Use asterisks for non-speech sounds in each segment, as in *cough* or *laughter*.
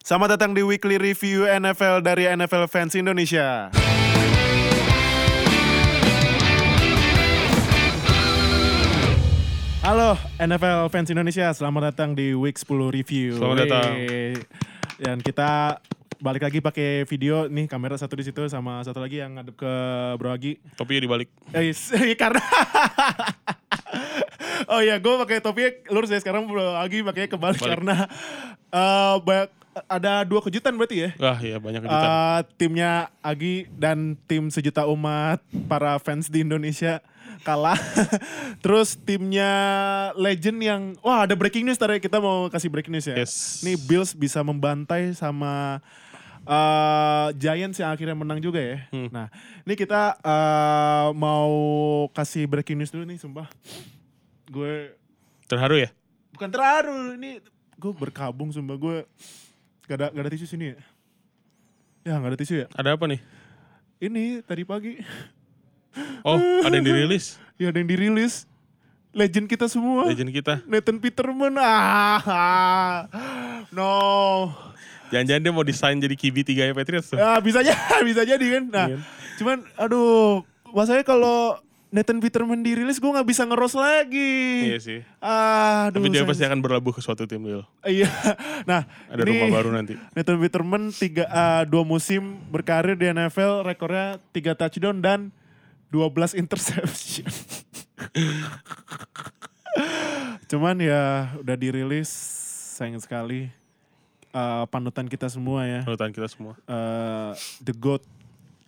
Selamat datang di Weekly Review NFL dari NFL Fans Indonesia. Halo NFL Fans Indonesia, selamat datang di Week 10 Review. Selamat datang. Dan kita balik lagi pakai video nih kamera satu di situ sama satu lagi yang ngadep ke Bro Agi. Topinya dibalik. Eh, yes, *laughs* karena *laughs* Oh iya, gue pakai topi lurus ya sekarang Bro Agi pakai kebalik Balik. karena eh, banyak ada dua kejutan berarti ya. Wah iya banyak kejutan. Eh, timnya Agi dan tim sejuta umat para fans di Indonesia kalah. *laughs* Terus timnya Legend yang wah ada breaking news tadi kita mau kasih breaking news ya. Yes. Ini Bills bisa membantai sama eh, Giants yang akhirnya menang juga ya. Hmm. Nah, ini kita eh, mau kasih breaking news dulu nih sumpah. Gue Terharu ya? bukan terharu ini gue berkabung sumpah gue gak ada gak ada tisu sini ya. Ya gak ada tisu ya. Ada apa nih? Ini tadi pagi Oh ada yang dirilis. *laughs* ya ada yang dirilis legend kita semua. Legend kita. Nathan Peterman ah no Jangan-jangan dia mau desain jadi QB 3 ya Patriots tuh. ah, bisa *laughs* aja bisa jadi kan nah Iya. cuman aduh masalahnya kalau Nathan Peterman dirilis gue nggak bisa ngeros lagi Iya sih. ah Tapi dia pasti akan berlabuh ke suatu tim dulu. iya nah Ada ini rumah baru nanti. Nathan Peterman tiga ah, dua musim berkarir di NFL rekornya tiga touchdown dan 12 interception *laughs* Cuman ya udah dirilis sayang sekali Eh, panutan kita semua ya. Panutan kita semua. Eh, the GOAT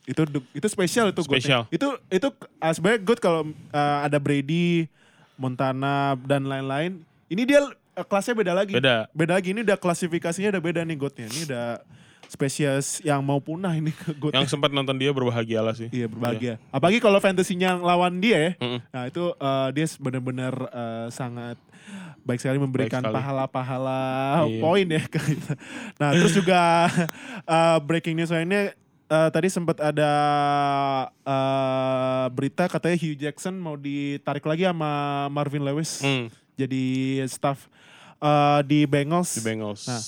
itu itu spesial itu. Spesial. Itu itu uh, sebenarnya GOAT kalau eh, ada Brady, Montana dan lain-lain. Ini dia eh, kelasnya beda lagi. Beda. Beda lagi ini udah klasifikasinya udah beda nih GOAT-nya. Ini udah spesies yang mau punah ini ke GOAT. Yang sempat nonton dia berbahagialah sih. Iya berbahagia. Apalagi kalau fantasinya lawan dia ya. Mm-mm. Nah itu eh, dia benar-benar eh, sangat baik sekali memberikan pahala-pahala Iya. poin ya. nah terus juga *laughs* eh, breaking news lainnya eh, tadi sempat ada eh, berita katanya Hugh Jackson mau ditarik lagi sama Marvin Lewis Hmm, jadi staff eh, di Bengals. di Bengals. Nah,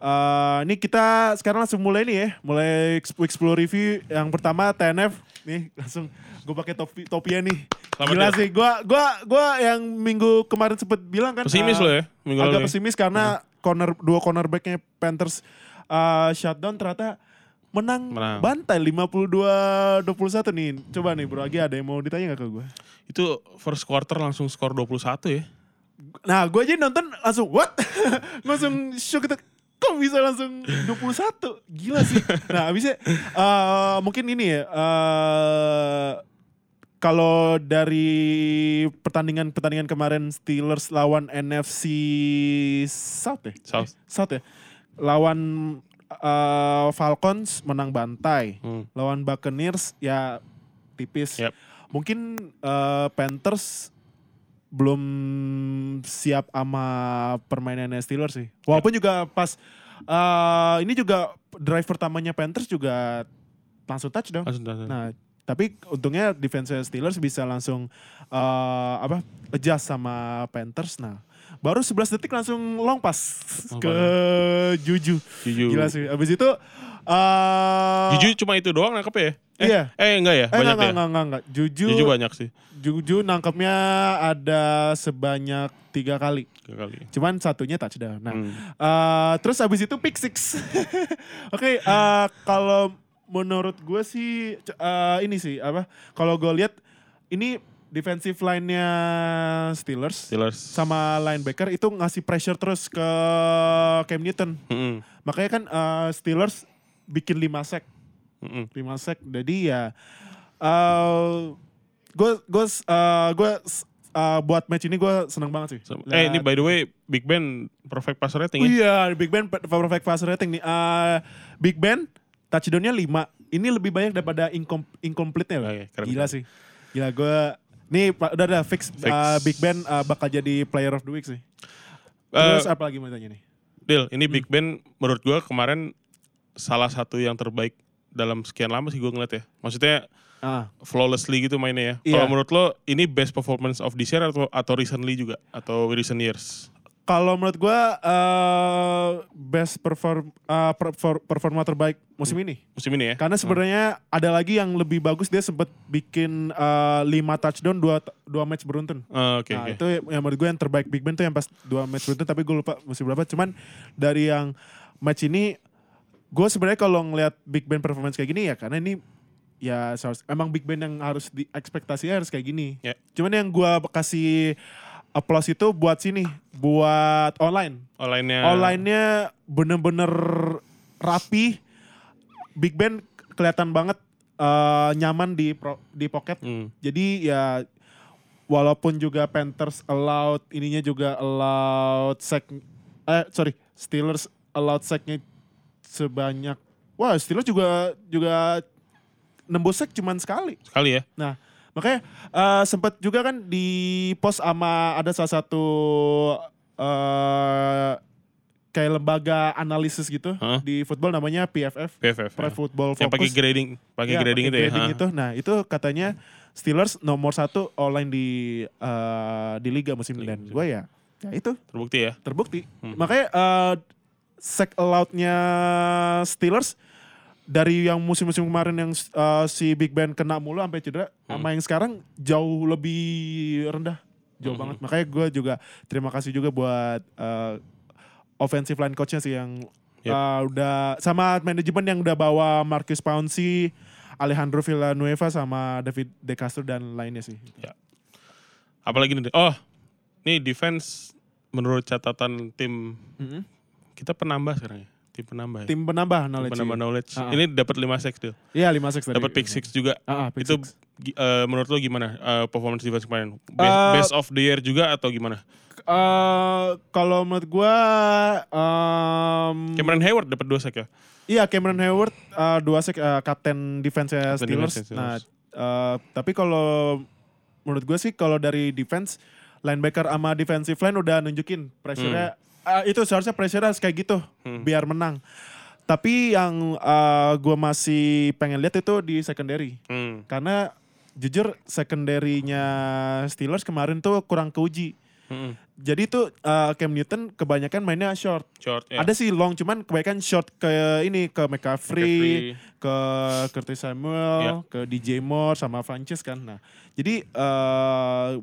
Eh, ini kita sekarang langsung mulai nih ya, mulai week 10 review. Yang pertama TNF nih langsung gue pakai topi topinya nih. Selamat Gila ya. sih, gua gua gua yang minggu kemarin sempet bilang kan Pesimis eh, lo ya minggu agak lalu. ya. pesimis karena corner dua cornerbacknya Panthers eh, shutdown ternyata menang, Menang. bantai 52-21 nih. Coba nih Bro Agi ada yang mau ditanya gak ke gue? Itu first quarter langsung skor 21 ya. Nah gue aja nonton langsung what? *laughs* langsung shock gitu. Kok bisa langsung 21? Gila sih. *laughs* Nah abisnya eh, mungkin ini ya. eh, kalau dari pertandingan-pertandingan kemarin Steelers lawan NFC South ya? South. South ya? Lawan eh, Falcons menang bantai. Hmm. Lawan Buccaneers ya tipis. Yep. Mungkin eh, Panthers belum siap sama permainannya Steelers sih. Walaupun juga pas eh, ini juga drive pertamanya Panthers juga langsung touchdown. Langsung langsung. Nah, tapi untungnya defense Steelers bisa langsung eh, apa adjust sama Panthers. Nah, baru 11 detik langsung long pass Long ke Juju. Juju. Gila sih. Abis itu eh Juju cuma itu doang nangkep ya? Eh, Iya. Eh enggak ya? Eh, Banyak enggak, ya? enggak, enggak, enggak. Juju, Juju banyak sih. Juju nangkepnya ada sebanyak tiga kali. Tiga kali. Cuman satunya touchdown. Nah, Hmm. eh, terus abis itu pick six. *laughs* Oke, eh, kalau menurut gue sih eh, ini sih apa? Kalau gue lihat ini defensive line-nya Steelers Steelers. sama linebacker itu ngasih pressure terus ke Cam Newton. Mm-mm. Makanya kan eh, Steelers bikin 5 sack. Mm-mm. 5 sack. Jadi ya gue gue gue uh, buat match ini gue seneng banget sih. So- eh ini by the way Big Ben perfect passer rating Oh ya? iya, Big Ben pe- perfect pass rating nih. Uh, Big Ben touchdownnya 5. Ini lebih banyak daripada incom incomplete-nya. loh. Oke, keren. Gila sih. Gila gue nih udah udah fix, Fix. uh, Big Ben uh, bakal jadi player of the week sih. Terus apa lagi mau tanya nih? Deal, ini Hmm. Big Ben menurut gua kemarin salah satu yang terbaik dalam sekian lama sih gue ngeliat ya. Maksudnya Ah, flawlessly gitu mainnya ya. Iya. Kalau menurut lo ini best performance of this year atau atau recently juga atau recent years? Kalau menurut gue eh, best perform eh, perfor- performa terbaik musim ini. Musim ini ya. Karena sebenarnya ada lagi yang lebih bagus dia sempat bikin eh, 5 touchdown dua dua match beruntun. Oh, Oke nah oke. itu yang menurut gue yang terbaik Big Ben tuh yang pas dua match beruntun tapi gue lupa musim berapa. Cuman dari yang match ini gue sebenarnya kalau ngelihat Big Ben performance kayak gini ya karena ini ya emang Big Ben yang harus di ekspektasinya harus kayak gini. Ya. Cuman yang gue kasih applause itu buat sini, buat online. Online-nya. Online-nya bener-bener rapi. Big Ben kelihatan banget eh, nyaman di pro- di pocket. Hmm. Jadi ya walaupun juga Panthers allowed ininya juga allowed sack eh sorry Steelers allowed sacknya sebanyak wah Steelers juga juga nembus sack cuman sekali. Sekali ya. Nah, makanya eh, sempat juga kan di post sama ada salah satu eh kayak lembaga analisis gitu Hah? di football namanya PFF, PFF. Pro ya. Football Yang pakai Focus. grading, pakai Iya, grading pakai itu ya. grading ha. itu. Nah, itu katanya Steelers nomor satu online di eh, di liga musim ini Liga dan gue ya ya itu Terbukti ya. terbukti. Hmm. Makanya eh sack allowed-nya Steelers dari yang musim-musim kemarin yang eh, si Big Ben kena mulu sampai cedera Hmm. sama yang sekarang jauh lebih rendah. Jauh Hmm. banget. Makanya gue juga terima kasih juga buat eh, offensive line coach-nya sih yang Yep. eh, udah sama manajemen yang udah bawa Marcus Pouncey, Alejandro Villanueva sama David De Castro dan lainnya sih. Apalagi nih. Oh, nih defense menurut catatan tim Mhm. kita penambah sekarang ya. Tim penambah ya. Tim penambah Tim knowledge. penambah knowledge. Ah. Ini dapat 5 sacks dia. Iya 5 6 tadi. Dapat pick six juga. Ah, pick itu six. eh, menurut lo gimana eh, performance defense kemarin? Best, Eh, best of the year juga atau gimana? Eh, kalau menurut gua um, Cameron Hayward dapat 2 sack ya. iya Cameron Hayward uh, dua sek uh, kapten defense Steelers. defense-nya Nah, eh, tapi kalau menurut gua sih kalau dari defense linebacker sama defensive line udah nunjukin pressure-nya eh, itu seharusnya pressure kayak gitu Hmm. biar menang. Tapi yang uh, gua masih pengen lihat itu di secondary. Hmm. Karena jujur secondary-nya Steelers kemarin tuh kurang keuji. Hmm. Jadi tuh uh, Cam Newton kebanyakan mainnya short. Short ya. Ada sih long cuman kebanyakan short ke ini ke McCaffrey, ke Curtis Samuel, ke DJ Moore sama Francis kan. Nah, jadi uh,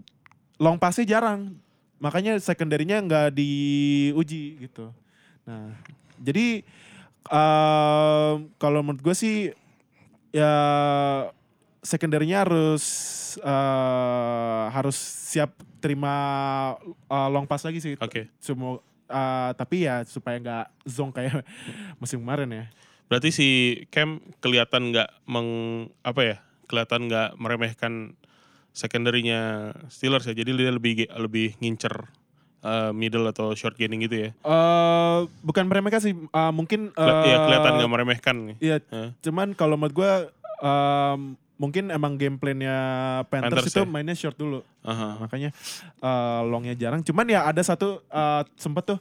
long passnya jarang. Makanya secondary-nya nggak diuji gitu. Nah, jadi um, kalau menurut gue sih ya secondary-nya harus uh, harus siap terima uh, long pass lagi sih. Oke. Semua uh, tapi ya supaya nggak zong kayak *laughs* musim kemarin ya. Berarti si Cam kelihatan nggak meng apa ya? Kelihatan nggak meremehkan secondary-nya Steelers ya. Jadi dia lebih lebih ngincer eh, middle atau short gaining gitu ya. Eh bukan meremehkan sih, uh, mungkin Keli- Iya kelihatan nggak meremehkan nih. Iya, Hah? cuman kalau menurut gue um, mungkin emang game plan-nya Panthers, Panthers itu ya? mainnya short dulu. Aha. Makanya uh, longnya jarang. Cuman ya ada satu uh, sempet tuh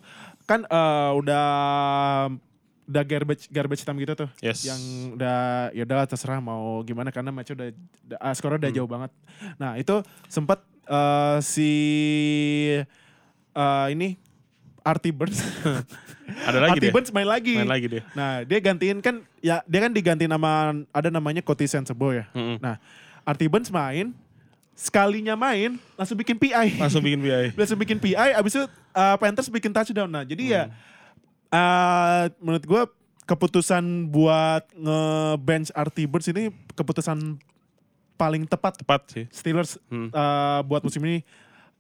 kan uh, udah udah garbage garbage time gitu tuh. Yes. Yang udah ya udah terserah mau gimana karena match udah, udah ah, skornya udah Hmm. jauh banget. Nah, itu sempat uh, si uh, ini Artie Burns. *laughs* Ada lagi Artie dia. Burns main lagi. Main lagi dia. Nah, dia gantiin kan ya dia kan diganti nama ada namanya Cody Sensible ya. Mm-mm. Nah, Artie Burns main sekalinya main langsung bikin PI. Langsung bikin BI. *laughs* langsung bikin PI abis itu uh, Panthers bikin touchdown. Nah, jadi ya Hmm. Uh, menurut gue keputusan buat nge-bench Artie Burns ini keputusan paling tepat Tepat sih. Steelers Hmm. uh, buat musim ini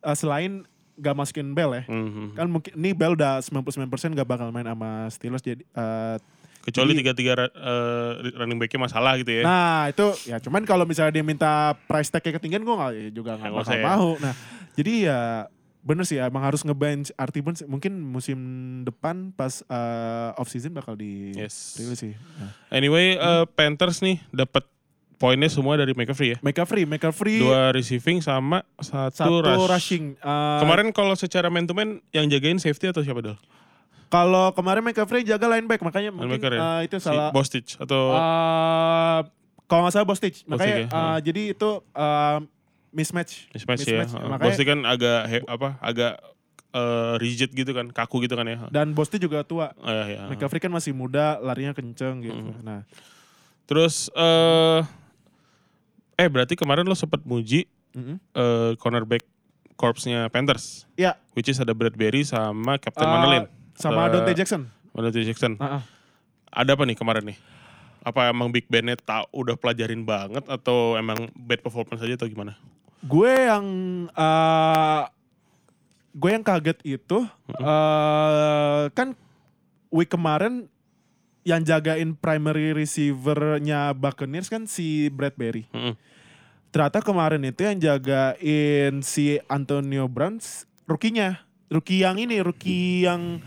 uh, selain gak masukin Bell ya. Mhm. Kan mungkin ini Bell udah 99% gak bakal main sama Steelers jadi uh, Kecuali Jadi- tiga-tiga eh, running back-nya masalah gitu ya. Nah itu ya cuman kalau misalnya dia minta price tag-nya ketinggian gue juga gak nggak bakal ya. mau. Nah jadi ya bener sih emang harus ngebench Artie Burns mungkin musim depan pas uh, off season bakal di Yes. rilis sih. Nah. Anyway, eh, Panthers nih dapat poinnya semua dari McCaffrey ya. McCaffrey, McCaffrey Dua receiving sama satu, satu rush. rushing. Uh, Kemarin kalau secara man to man yang jagain safety atau siapa dong? kalau kemarin McCaffrey jaga lineback makanya mungkin Linebacker ya? uh, itu Si salah. Bostich atau Uh, kalau nggak salah Bostich, makanya ya, uh, hmm. jadi itu uh, mismatch. mismatch, ya. mismatch, Uh, makanya- Bostich kan agak he- apa? Agak eh, rigid gitu kan, kaku gitu kan ya. Dan Bosti juga tua. Oh, iya, iya. McCaffrey kan masih muda, larinya kenceng gitu. Hmm. Nah, Terus eh eh berarti kemarin lo sempet muji mm-mm. eh cornerback corpsnya Panthers, ya which is ada Bradbury sama Captain eh, Mandelin, sama Eh, Dante Jackson. Dante Jackson. Ah, ah. Ada apa nih kemarin nih? Apa emang Big Ben tak udah pelajarin banget atau emang bad performance aja atau gimana? Gue yang eh gue yang kaget itu eh kan week kemarin yang jagain primary receiver-nya Buccaneers kan si Bradbury. Mm-mm. Ternyata kemarin itu yang jagain si Antonio Brown rookie-nya. Rookie yang ini, rookie yang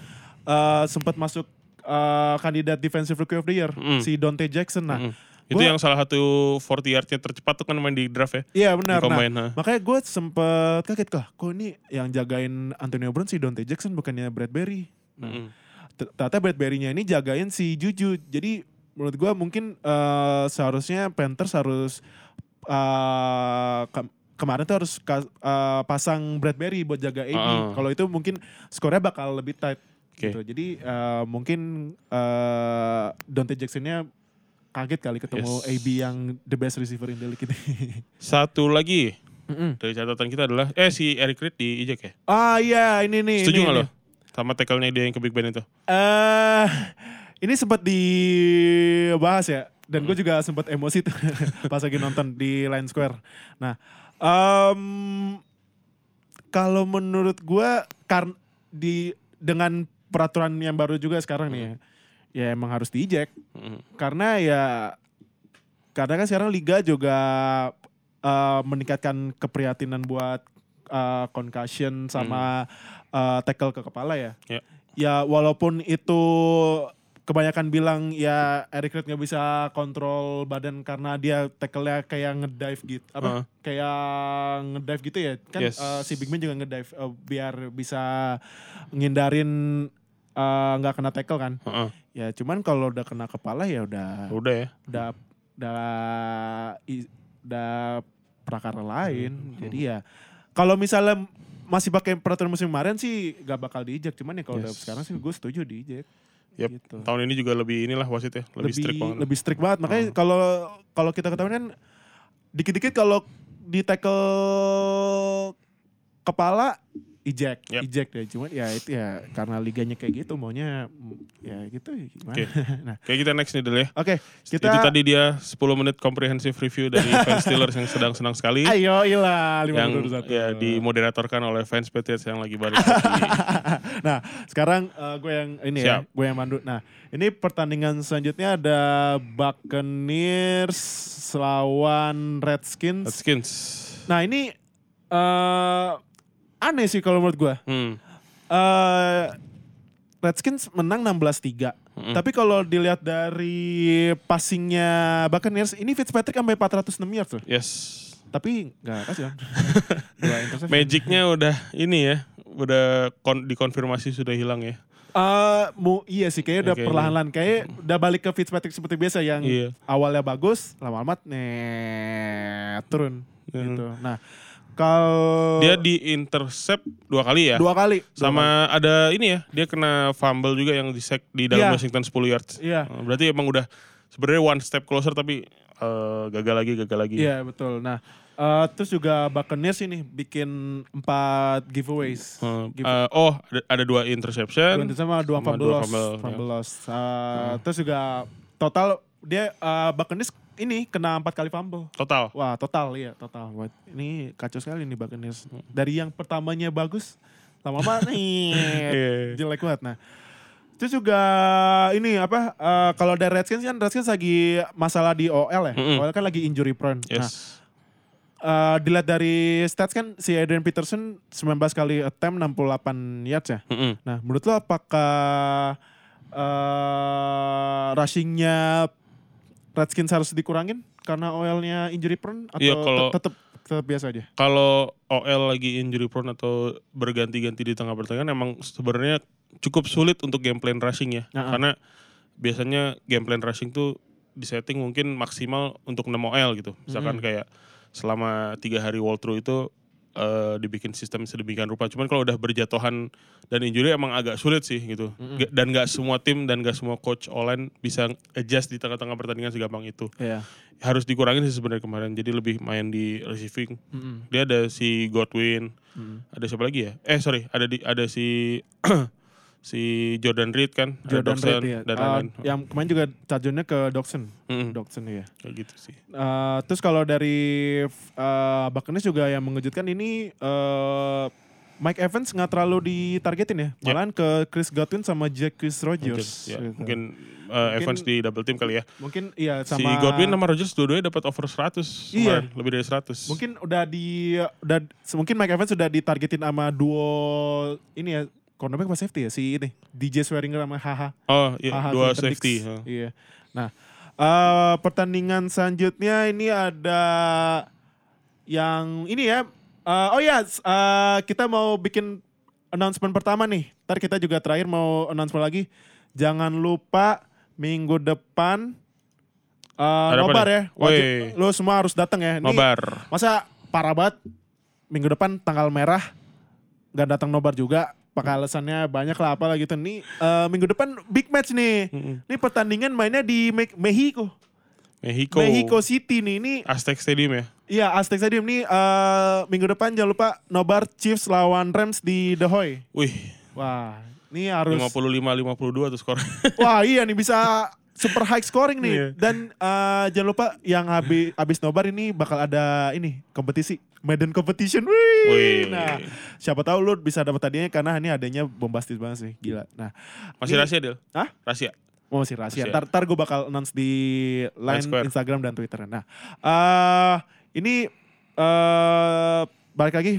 eh, sempat masuk eh, kandidat defensive rookie of the year, Mm. si Dante Jackson. Nah, Mm-mm. Itu gua- yang salah satu 40 yardnya tercepat tuh kan main di draft ya. iya benar. Nah. Makanya gue sempet kaget kah, kok ini yang jagain Antonio Brown si Dante Jackson bukannya Bradbury. Nah, Mm-mm. ter- ternyata Bradbury-nya ini jagain si Juju. Jadi menurut gue mungkin eh, seharusnya Panthers harus eh, ke- kemarin tuh harus eh, pasang Bradbury buat jaga AB. Ah. Kalau itu mungkin skornya bakal lebih tight. Oke. Gitu. Jadi eh, mungkin eh, Dante Jackson-nya kaget kali ketemu Yes. AB yang the best receiver in the league ini. *laughs* Satu lagi Mm-mm. dari catatan kita adalah eh si Eric Reed di ejek ya. Ah iya ini nih. Setuju nggak lo? Sama tackle-nya dia yang ke Big Ben itu. Eh, ini sempat dibahas ya, dan gue juga sempat emosi tuh *laughs* pas lagi nonton di Line Square. Nah, em, kalau menurut gue karena di dengan peraturan yang baru juga sekarang nih ya, ya emang harus diejek Mm-mm. karena ya karena kan sekarang liga juga eh, meningkatkan keprihatinan buat eh, concussion sama eh, tackle ke kepala ya. Ya. Ya walaupun itu kebanyakan bilang ya Eric Reid nggak bisa kontrol badan karena dia tackle-nya kayak ngedive gitu apa Uh. kayak ngedive gitu ya kan Yes. eh, si Big Man juga ngedive eh, biar bisa ngindarin eh, nggak kena tackle kan Heeh. Ya cuman kalau udah kena kepala ya udah Udah ya. udah udah udah prakara lain. Jadi ya kalau misalnya masih pakai peraturan musim kemarin sih gak bakal diijek. Cuman ya kalau udah Yes. sekarang sih gue setuju diijek. Yep. Gitu. Tahun ini juga lebih inilah wasit ya, lebih, strict banget. lebih strict banget. Makanya Oh. kalau kalau kita ketahui kan dikit-dikit kalau di tackle kepala eject, Yep. eject ya. Cuman ya itu ya karena liganya kayak gitu maunya ya gitu ya gimana. Oke. *laughs* nah, Kayak kita next nih dulu ya. oke, kita Itu tadi dia 10 menit comprehensive review dari *laughs* fans Steelers yang sedang senang sekali. Ayo ilah yang 51. ya dimoderatorkan oleh fans Patriots yang lagi balik *laughs* nah, sekarang eh, gue yang ini ya, Siap. gue yang mandu. Nah, ini pertandingan selanjutnya ada Buccaneers lawan Redskins. Redskins. Nah, ini eh aneh sih kalau menurut gue. Hmm. Eh Redskins menang 16-3. Mm-mm. Tapi kalau dilihat dari passingnya Buccaneers, ini Fitzpatrick sampai 406 yards tuh. Yes. Tapi nggak kasih *laughs* kan. Magicnya udah ini ya, udah kon- dikonfirmasi sudah hilang ya. Eh, mu, iya sih kayaknya udah Oke. perlahan-lahan kayak udah balik ke Fitzpatrick seperti biasa yang Iya. awalnya bagus, lama-lama nih turun Hmm. gitu. Nah, kalau Dia di intercept dua kali ya. dua kali Dua Sama ada ini ya, dia kena fumble juga yang di sack di dalam Iya. Washington 10 yards. kali. Iya, Eh, Berarti emang udah sebenarnya one step closer tapi eh, gagal lagi, gagal lagi. iya betul. Nah, eh, terus juga Buccaneers ini bikin empat giveaways. Eh, Give- eh, oh, ada, ada dua interception. Dua sama dua sama fumble dua loss. fumble, Fumble ya. loss. Eh, Terus juga total dia eh, Buccaneers ini kena empat kali fumble. Total. Wah total iya total. Wah, ini kacau sekali nih Buccaneers. Hmm. Dari yang pertamanya bagus, lama-lama nih *laughs* Iya. jelek banget. Nah, terus juga ini apa? eh, kalau dari Redskins kan Redskins lagi masalah di OL ya. Mm-mm. OL kan lagi injury prone. Nah, Yes. eh, dilihat dari stats kan si Adrian Peterson 19 kali attempt 68 yards ya. Mm-mm. Nah, menurut lo apakah eh rushingnya Redskins harus dikurangin karena OL-nya injury prone atau Iya, kalau- tet- tetap tetap biasa aja? Kalau OL lagi injury prone atau berganti-ganti di tengah pertandingan emang sebenarnya cukup sulit untuk game plan rushing ya. Ah. Karena biasanya game plan rushing tuh disetting mungkin maksimal untuk 6 OL gitu. Misalkan Mm. kayak selama tiga hari walkthrough itu eh, dibikin sistem sedemikian rupa. Cuman kalau udah berjatuhan dan injury emang agak sulit sih gitu. G- Dan gak semua tim dan gak semua coach online bisa adjust di tengah-tengah pertandingan segampang itu. Iya. Harus dikurangin sih sebenarnya kemarin. Jadi lebih main di receiving. Mm-mm. Dia ada si Godwin, Mm. ada siapa lagi ya? Eh sorry, ada di ada si *clears throat* si Jordan Reed kan, Jordan Dawson, Reed ya. dan Uh, lain-lain. yang kemarin juga touchdownnya ke. Mm-mm, Doxson ya. kayak gitu sih. Uh, terus kalau dari uh, Buccaneers juga yang mengejutkan ini uh, Mike Evans nggak terlalu ditargetin ya, malahan ke Chris Godwin sama Jacquis Mungkin, Rogers. ya, gitu. mungkin uh, Evans di double team kali ya. mungkin iya Si sama Godwin sama Rodgers dua-duanya dapat over 100 Iya. kemarin, lebih dari 100. mungkin udah di udah mungkin Mike Evans sudah ditargetin sama duo ini ya cornerback apa safety ya si ini DJ Swearinger sama Haha. oh iya, Haha dua safety. huh. Iya. Nah, eh, pertandingan selanjutnya ini ada yang ini ya. eh, oh ya, eh, kita mau bikin announcement pertama nih. Ntar kita juga terakhir mau announcement lagi. Jangan lupa minggu depan eh, Ada apa nobar ya. Wajib, lo semua harus datang ya. Ini Nobar. Masa parah banget minggu depan tanggal merah nggak datang nobar juga pakai alasannya banyak lah apalah gitu nih eh, minggu depan big match nih Mm-mm. ini pertandingan mainnya di Me- Mexico Mexico. Mexico City nih ini Aztec Stadium ya. iya Aztec Stadium nih eh, minggu depan jangan lupa nobar Chiefs lawan Rams di The Hoy Wih, wah ini harus 55-52 tuh skor. wah iya nih bisa super high scoring nih Iya. dan eh, jangan lupa yang habis habis nobar ini bakal ada ini kompetisi Madden competition Wih. Wih. nah siapa tahu lu bisa dapat tadinya karena ini adanya bombastis banget sih gila nah Masih ini- rahasia, Del? Hah? Rahasia. Oh, masih rahasia. Rahasia. Ntar, ntar gue bakal announce di line. Instagram dan Twitter. Nah, eh ini eh balik lagi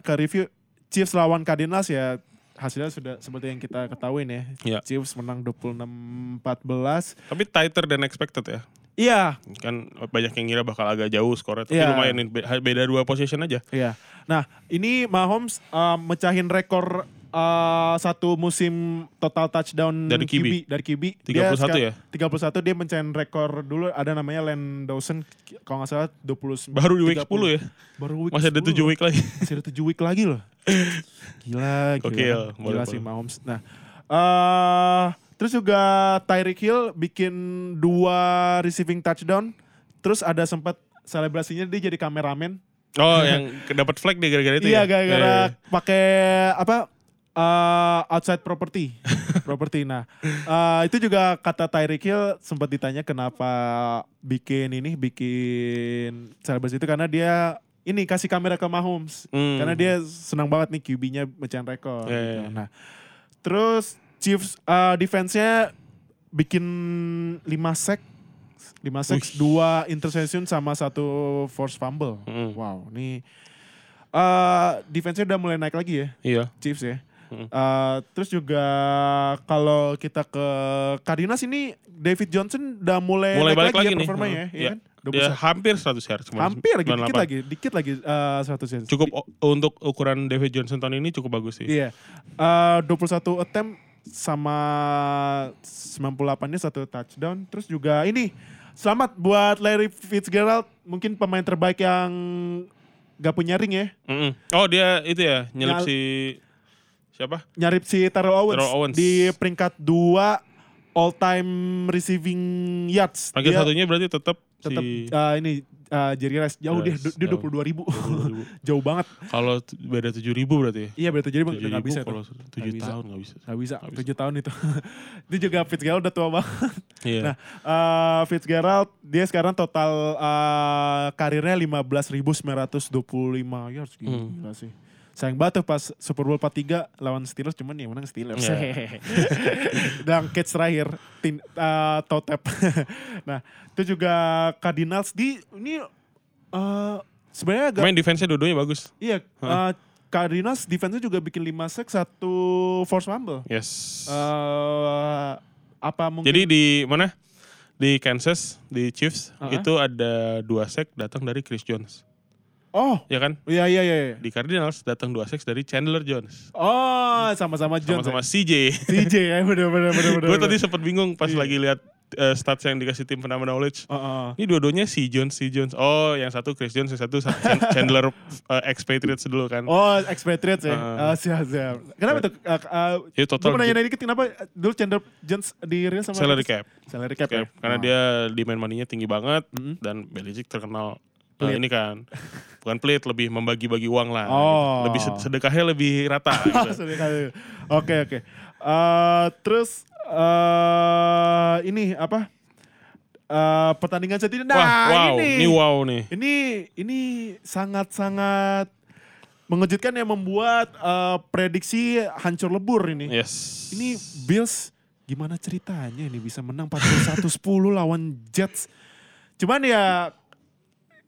ke review Chiefs lawan Cardinals ya hasilnya sudah seperti yang kita ketahui ya. Iya. Chiefs menang 26-14. Tapi tighter than expected ya. Iya, Kan banyak yang ngira bakal agak jauh skornya. Tapi Iya. lumayan, be- beda dua position aja. iya. Nah, ini Mahomes eh, mecahin rekor eh, satu musim total touchdown Dari QB. dari QB. 31 ya? 31 dia mencahin rekor dulu ada namanya Len Dawson kalau nggak salah 20 Baru di week 30. 10 ya. Baru week Masih ada 10 7 loh. week lagi. Masih ada 7 week lagi loh. Gila, gila. Gokil, Gila boleh, sih boleh. Mahomes. Nah, eh terus juga Tyreek Hill bikin dua receiving touchdown. Terus ada sempat selebrasinya dia jadi kameramen. Oh, yang dapat flag deh gara-gara itu Iya, ya? gara-gara Eh, pakai apa? Eh, outside property, *laughs* property. Nah, eh, itu juga kata Tyreek Hill sempat ditanya kenapa bikin ini, bikin selebrasi itu karena dia ini kasih kamera ke Mahomes. hmm. Karena dia senang banget nih QB-nya mecahin rekor. Iya, gitu. iya. Nah, terus Chiefs uh, defense-nya bikin 5 sack, 5 sacks, Wih. 2 interception sama satu force fumble. Mm. Wow, ini uh, defense-nya udah mulai naik lagi ya, Iya. Chiefs ya. Mm. Uh, terus juga kalau kita ke Cardinals ini David Johnson udah mulai, Mulai naik balik lagi ya nih. performanya ya, Hmm. iya Iya. kan? Dia 21. hampir 100 yards. hampir lagi, dikit 98. lagi, dikit lagi uh, 100 yards. Cukup untuk ukuran David Johnson tahun ini cukup bagus sih. Iya. Eh 21 attempt sama 98-nya satu touchdown. Terus juga ini selamat buat Larry Fitzgerald, mungkin pemain terbaik yang gak punya ring ya. Mm-mm. Oh dia itu ya nyelip Nyal- si siapa? Nyarip si Terrell Owens, Terrell Owens. di peringkat 2 all time receiving yards. Panggil Dia satunya berarti tetap tetap si eh, ini eh, Jerry Rice jauh dia Rice, dia jauh. 22 ribu 20.000. *laughs* jauh banget Kalau beda 7 ribu berarti ya? iya berarti jadi nggak 7.000 bisa kalau tuh 7 Nggak bisa. tahun nggak bisa. nggak bisa Nggak tujuh tahun itu *laughs* itu juga Fitzgerald udah tua banget Iya. Nah, eh, Fitzgerald dia sekarang total eh, karirnya 15.925 yards gila, Hmm. sih. Sayang banget tuh pas Super Bowl 43 lawan Steelers cuman yang menang Steelers. Iya. *laughs* Dan catch terakhir tin, eh, toe tap. *laughs* nah, itu juga Cardinals di ini eh, sebenarnya agak Main defense-nya dua-duanya bagus. iya eh, Cardinals defense-nya juga bikin 5 sack satu force fumble. Yes. Eh, apa mungkin Jadi di mana? Di Kansas, di Chiefs, Uh-huh. itu ada dua sack datang dari Chris Jones. Oh, Ya kan? iya iya iya. iya. Di Cardinals datang dua sacks dari Chandler Jones. Oh, sama-sama Jones. Sama-sama ya? CJ. CJ ya, bener bener bener bener. Gue tadi sempat bingung pas Iya. lagi lihat eh, stats yang dikasih tim Phenomenal Knowledge. Uh, uh. Ini dua-duanya si Jones, si Jones. Oh, yang satu Chris Jones, yang satu Chan- *laughs* Chandler uh, expatriates dulu kan. Oh, expatriates ya. Uh. Ah, siap, siap. Kenapa tuh? Uh, uh, Ya gue total mau nanya dikit kenapa dulu Chandler Jones di real sama salary cap. Salary cap, ya? Cap. Karena Oh. dia demand money-nya tinggi banget Mm-mm. dan Belichick terkenal Pelit. ini kan bukan pelit lebih membagi-bagi uang lah. Oh. Lebih sed- sedekahnya lebih rata. *laughs* gitu. Oke oke. Eh, terus eh ini apa? Eh, pertandingan ini. Nah Wah, wow, ini ini wow nih. ini ini sangat sangat mengejutkan yang membuat eh, prediksi hancur lebur ini. Yes. Ini Bills gimana ceritanya ini bisa menang 41-10 lawan Jets. Cuman ya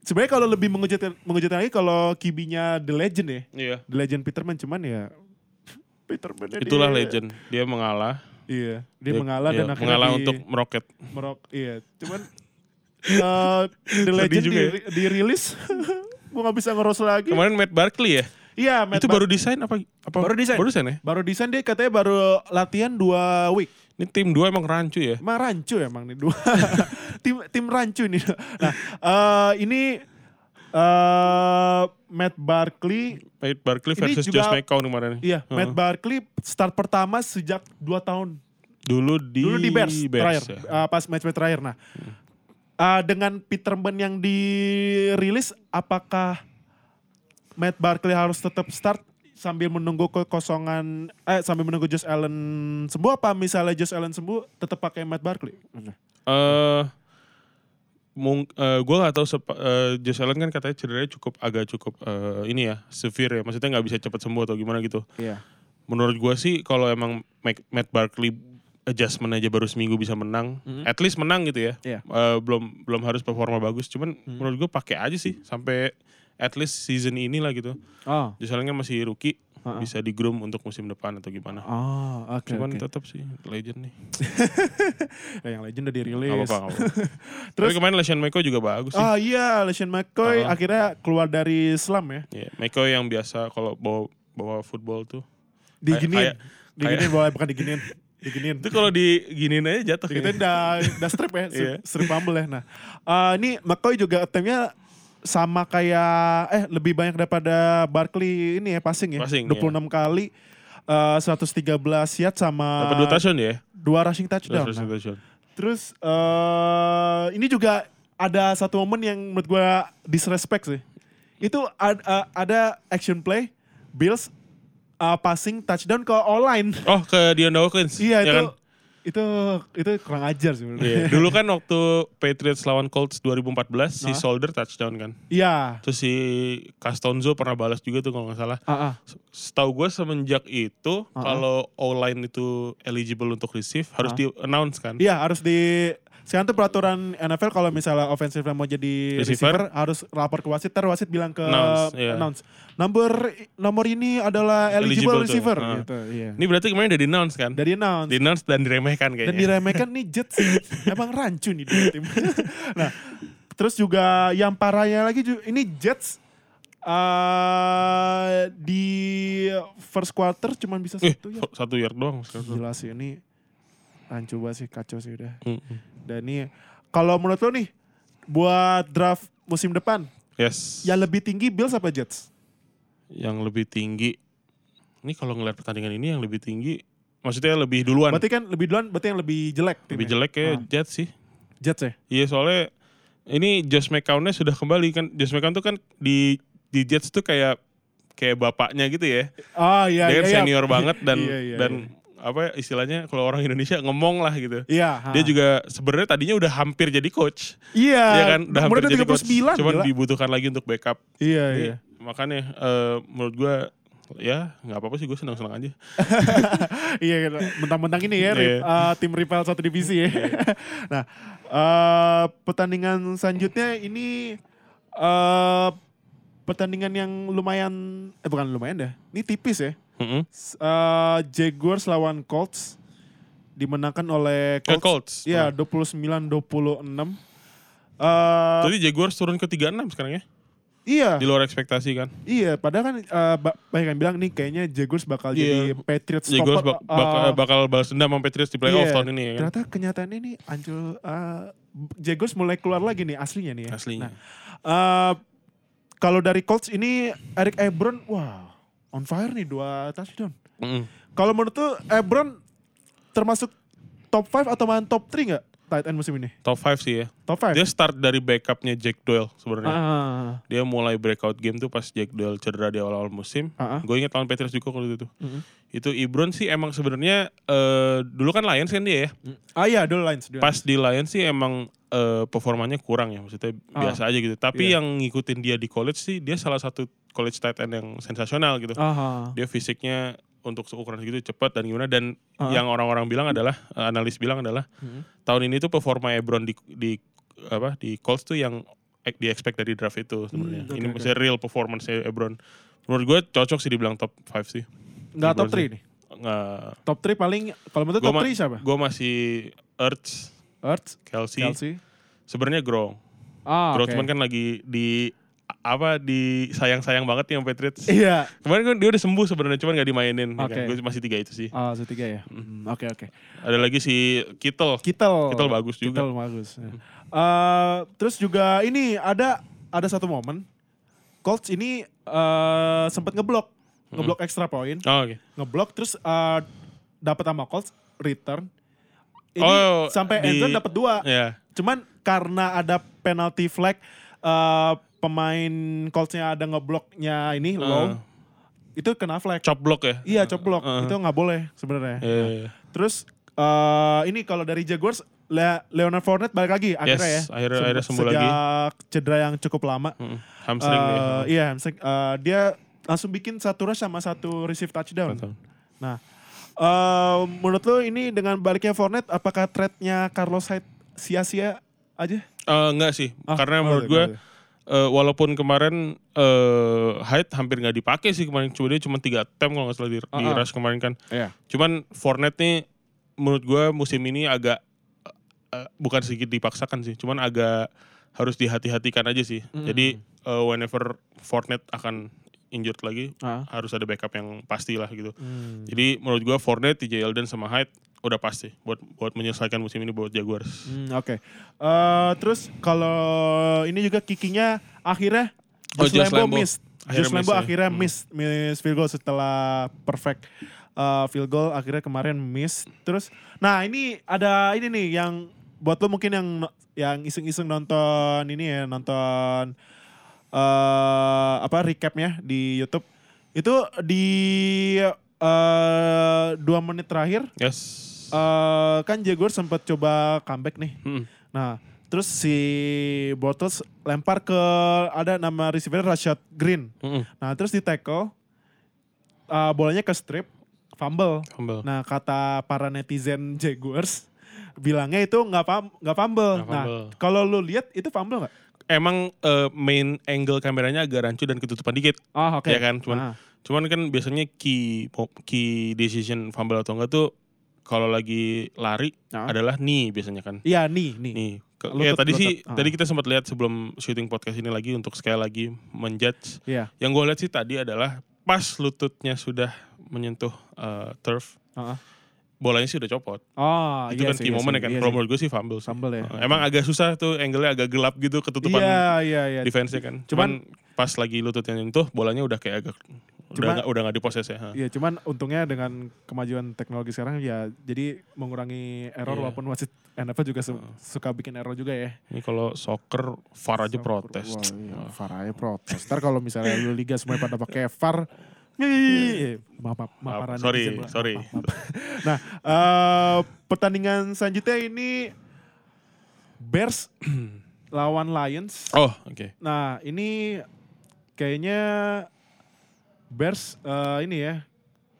sebenarnya kalau lebih mengejutkan, mengejutkan lagi kalau kibinya The Legend ya. Iya. The Legend Peterman cuman ya *laughs* Peterman Itulah legend. Dia mengalah. Iya, dia, mengalah iya, dan akhirnya mengalah di, untuk meroket. merok iya. Cuman eh, The Legend juga ya. di, dirilis *laughs* gue nggak bisa ngeros lagi. Kemarin Matt Barkley ya? Iya, Matt itu Bar- baru desain apa? apa? Baru desain. Baru desain ya? baru desain dia katanya baru latihan dua week. Ini tim dua emang rancu ya? Emang rancu emang nih dua. *laughs* tim tim rancu nih. *laughs* Nah, eh, ini eh Matt Barkley Matt Barkley Ini versus juga- Josh McCown kemarin. Iya, Heeh. Matt Barkley start pertama sejak 2 tahun. Dulu di Dulu di Bears, terakhir, ya. uh, pas match-match terakhir. Nah, uh, dengan Peterman yang dirilis, apakah Matt Barkley harus tetap start sambil menunggu kekosongan, eh sambil menunggu Josh Allen sembuh apa misalnya Josh Allen sembuh tetap pakai Matt Barkley? Eh mung, eh, gue gak tahu sepa, eh, Josh Allen kan katanya cederanya cukup agak cukup eh, ini ya severe ya maksudnya nggak bisa cepat sembuh atau gimana gitu Iya. menurut gue sih kalau emang Mac- Matt Barkley adjustment aja baru seminggu bisa menang Mhm. at least menang gitu ya Iya. Eh, belum belum harus performa bagus cuman Hmm. menurut gue pakai aja sih sampai at least season ini lah gitu Oh, Josh Allen kan masih rookie Heeh. bisa di groom untuk musim depan atau gimana oh oke. cuman oke. tetap sih legend nih Ya, *laughs* yang legend udah dirilis. Gak apa-apa, gak. *laughs* Terus- Tapi kemarin LeSean McCoy juga bagus sih. Ah iya, LeSean McCoy Ah. akhirnya keluar dari Islam ya. Iya, McCoy yang biasa kalau bawa bawa football tuh. Diginiin. Kayak- diginiin *laughs* boleh bukan diginiin. Diginiin. Itu kalau diginiin aja jatuh. Diginiin kayaknya. udah, strip ya, strip, Iya. strip fumble ya. Nah, eh, ini McCoy juga attempt-nya sama kayak eh lebih banyak daripada Barkley ini ya passing ya. Passing, 26 kali eh, 113 yard sama Dapat dua touchdown ya? dua rushing Dua touchdown. touchdown, Nah, touchdown. terus eh ini juga ada satu momen yang menurut gue disrespect sih. Itu ad- eh, ada action play Bills eh, passing touchdown ke online. Oh ke Dion Dawkins. Iya ya itu kan? Itu itu kurang ajar sih menurut Iya. gue. Dulu kan waktu Patriots lawan Colts 2014 si Nah. Solder touchdown kan. Iya. Terus si Castonzo pernah balas juga tuh kalau nggak salah. Ah, ah. Setahu gue semenjak itu Ah, ah. kalau O-line itu eligible untuk receive harus Ah. di announce kan. Iya harus di sekarang tuh peraturan NFL kalau misalnya offensive mau jadi receiver, Receiver. harus lapor ke wasit, ter wasit bilang ke Announce, iya. announce. Nomor nomor ini adalah eligible, Eligible receiver ah. gitu. Iya. Ini berarti kemarin udah di announce kan? Dari announce. Di announce dan diremehkan Dan kayaknya. diremehkan nih Jets *laughs* emang rancu nih dua tim. *laughs* nah, terus juga yang parahnya lagi ini Jets eh di first quarter cuman bisa Eh, satu ya. satu yard doang sekarang. Gila sih ini rancu banget sih kacau sih udah. Mm-mm. Dan ini kalau menurut lo nih buat draft musim depan Yes. yang lebih tinggi Bills apa Jets? Yang lebih tinggi. Ini kalau ngeliat pertandingan ini yang lebih tinggi, maksudnya lebih duluan. Berarti kan lebih duluan berarti yang lebih jelek lebih jelek kayak Ah. Jets sih. Jets ya? Iya soalnya ini Josh McCown-nya sudah kembali kan. Josh McCown tuh kan di di Jets tuh kayak kayak bapaknya gitu ya. Oh iya Dia kan iya. iya. senior banget dan *laughs* Iya, iya, dan apa istilahnya kalau orang Indonesia ngomong lah gitu. Iya. Dia ha. juga sebenarnya tadinya udah hampir jadi coach. Iya. ya kan udah hampir jadi coach. 39 Cuman gila. dibutuhkan lagi untuk backup. Iya Jadi, iya. Makanya eh, menurut gua ya nggak apa-apa sih gue senang-senang aja. *laughs* iya gitu. Mentang-mentang ini ya Iya. ri- uh, tim rival satu divisi ya. *laughs* nah, uh, pertandingan selanjutnya ini uh, pertandingan yang lumayan eh bukan lumayan dah. Ini tipis ya. Mm-mm. S- uh, Jaguars lawan Colts dimenangkan oleh Ke Colts. Colts. Iya, 29-26. Uh, Tadi Jaguars turun ke 36 sekarang ya. Iya, Di luar ekspektasi kan. iya. Padahal kan eh, ba- banyak yang bilang nih kayaknya Jaguars bakal Iya. jadi Patriots Jaguars stopper. bak- bakal, eh, bakal balas dendam sama Patriots di playoff iya. tahun ini ya kan. Ternyata kenyataannya nih Ancul eh, Jaguars mulai keluar lagi nih aslinya nih ya. Aslinya. Nah, eh, kalau dari Colts ini Eric Ebron, wah on fire nih dua touchdown. Mm-mm. Kalau menurut tuh Ebron termasuk top 5 atau main top 3 nggak tight end musim ini? Top 5 sih ya. Top 5? Dia start dari backupnya Jack Doyle sebenarnya. Ah, Dia mulai breakout game tuh pas Jack Doyle cedera di awal-awal musim. ah, ah. Gue inget lawan Patriots juga kalau itu. Mm-mm. Itu Ibron sih emang sebenarnya eh, dulu kan Lions kan dia ya. Ah iya, dulu Lions. dulu Pas di Lions sih emang eh, performanya kurang ya, maksudnya Ah. biasa aja gitu. Tapi Iya. yang ngikutin dia di college sih dia salah satu college tight end yang sensasional gitu. Lions. Ah, Dia fisiknya untuk ukuran segitu cepat dan gimana dan Ah. yang orang-orang bilang adalah eh, analis bilang adalah Hmm. tahun ini tuh performa Ebron di di apa di Colts tuh yang di expect dari draft itu sebenarnya. Hmm, oke, ini maksudnya real performance Ebron. Menurut gue cocok sih dibilang top 5 sih. Nggak top Ebron 3 sih. nih. Nggak. Top 3 paling, kalau menurut top ma- 3 siapa? Gue masih Ertz, Ertz, Kelsey. Kelsey. Sebenarnya Gronk. Ah, Gronk cuman kan lagi di apa di sayang-sayang banget nih sama Patriots. Iya. Kemarin kan dia udah sembuh sebenarnya cuman gak dimainin. ya Oke. kan. Gue masih tiga itu sih. Ah, ketiga ya. Hmm, Oke, oke. Ada lagi si Kittle. Kittle. Kittle bagus juga. Kittle bagus. ya. Eh, terus juga ini ada ada satu momen Colts ini eh sempat ngeblok, ngeblok extra point, Oh, oke. ngeblok terus eh dapat sama Colts return. Ini Oh, sampai di- endzone dapat dua. Ya. Cuman karena ada penalty flag eh pemain Colts-nya ada ngebloknya ini low, Eh, itu kena flag. chop block ya. Iya, chop block. Eh. Itu nggak boleh sebenarnya. Iya, iya, iya. Terus eh ini kalau dari Jaguars Le- Leonard Fournette balik lagi akhirnya ya. Yes, akhirnya- Se- akhirnya sembuh sejak lagi. cedera yang cukup lama. Mm, Hamstring dia. Iya, hamstring. Eh, dia langsung bikin satu rush sama satu receive touchdown. Betul. Nah, eh, menurut lo ini dengan baliknya Fournette, apakah trade-nya Carlos Hyde sia-sia aja? Eh, enggak sih, Ah, karena oh, menurut gue eh, walaupun kemarin eh Hyde hampir nggak dipakai sih kemarin, cuma dia cuma tiga attempt kalau nggak salah di, di Ah, ah. rush kemarin kan. Iya. Cuman Fournette nih menurut gue musim ini agak eh, bukan sedikit dipaksakan sih, cuman agak harus dihati-hatikan aja sih. Mm. Jadi eh, whenever Fournette akan injured lagi, Ah. harus ada backup yang pasti lah gitu. Hmm. Jadi menurut gue Fournette, TJ Yeldon sama Hyde udah pasti buat buat menyelesaikan musim ini buat Jaguars. Hmm, Oke. Eh, terus kalau ini juga kikinya akhirnya Oh, Josh Lambo Lambo. miss. Akhirnya Lambo miss ya. akhirnya Hmm. miss miss field goal setelah perfect eh, field goal akhirnya kemarin miss. Terus nah ini ada ini nih yang buat lo mungkin yang yang iseng-iseng nonton ini ya nonton eh apa recapnya di YouTube itu di eh dua menit terakhir Yes. eh kan Jaguars sempat coba comeback nih. Hmm. Nah, terus si Bortles lempar ke ada nama receiver Rashad Green. Mm-mm. Nah, terus di tackle uh, bolanya ke strip, fumble. Humble. Nah, kata para netizen Jaguars bilangnya itu nggak pam nggak fumble. Nah, fumble. kalau lu lihat itu fumble nggak? Emang eh, main angle kameranya agak rancu dan ketutupan dikit. Oh, oke. Ya kan, cuman Ah, cuman kan biasanya key key decision fumble atau enggak tuh kalau lagi lari Ah. adalah nih biasanya kan. Iya, nih, nih. Nih. Lutut, ya tadi sih lutut. Ah. tadi kita sempat lihat sebelum syuting podcast ini lagi untuk sekali lagi menjudge. Iya. Yang gue lihat sih tadi adalah pas lututnya sudah menyentuh eh, turf, ah. Bolanya sih udah copot. Oh, itu iya kan sih, key iya moment sih, ya kan. iya Kalau menurut gue sih fumble sih. Fumble ya. Emang agak susah tuh angle-nya agak gelap gitu ketutupan Iya, iya, iya. defense-nya kan. Cuman- Cuman, pas lagi lututnya nyentuh, bolanya udah kayak agak udah Cuma- nggak udah nggak diposes ya. Iya, cuman untungnya dengan kemajuan teknologi sekarang ya jadi mengurangi error Iya. walaupun masih NFL juga su- suka bikin error juga ya. Ini kalau soccer VAR aja Soccer, protes. Wah, iya, VAR aja protes. Ntar kalau misalnya lu liga semuanya pada pakai VAR, maaf, maaf, maaf, Maaf, para sorry, netizen, maaf, sorry. maaf, maaf. Nah, eh, pertandingan selanjutnya ini Bears *clears throat* lawan Lions. Oh, oke. Nah, ini kayaknya Bears eh, ini ya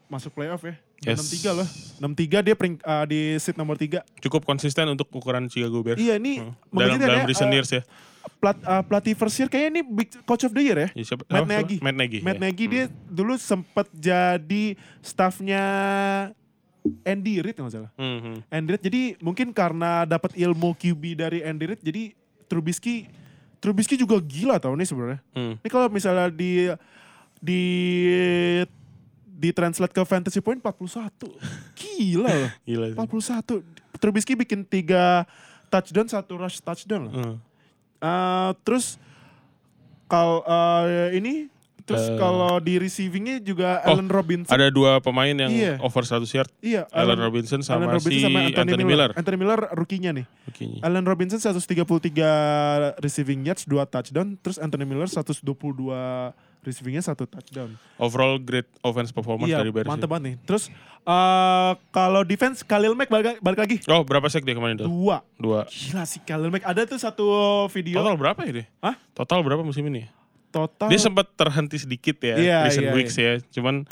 masuk playoff ya. Yes. 6-3 loh. 6-3 dia pering, eh, di seat nomor 3. Cukup konsisten untuk ukuran Chicago Bears. Iya, ini Hmm. dalam dalam ya, recent eh, years ya. Plat, eh, pelatih first year kayaknya ini big coach of the year ya. Ya, siapa? Matt? Nagy. Matt Nagy. Matt ya. Nagy dia dulu sempat jadi staffnya Andy Reid nggak salah. Hmm, hmm. Andy Reid jadi mungkin karena dapat ilmu QB dari Andy Reid jadi Trubisky Trubisky juga gila tau nih sebenarnya. Hmm. Ini kalau misalnya di di di translate ke fantasy point 41. Gila loh. *laughs* Gila sih. 41. Trubisky bikin 3 touchdown, satu rush touchdown loh. Hmm. Eh, terus kalau eh, ini terus Eh. kalau di receivingnya juga Oh, Allen Robinson. Ada dua pemain yang Iya. over 100 yard. iya, Allen Robinson sama Allen Robinson si sama Anthony, Miller. Anthony Miller rookie-nya nih. Rookie-nya. Allen Robinson 133 receiving yards, 2 touchdown. Terus Anthony Miller 122 receivingnya, 1 touchdown. Overall great offense performance iya, dari Bears. mantep banget nih. Terus eh, kalau defense, Khalil Mack balik, balik lagi. Oh, berapa sack dia kemarin itu? Dua. Dua. Gila sih Khalil Mack. Ada tuh satu video. Total berapa ya dia? Hah? Total berapa musim ini? Total. Dia sempat terhenti sedikit ya, Iya, recent iya, weeks ya. Cuman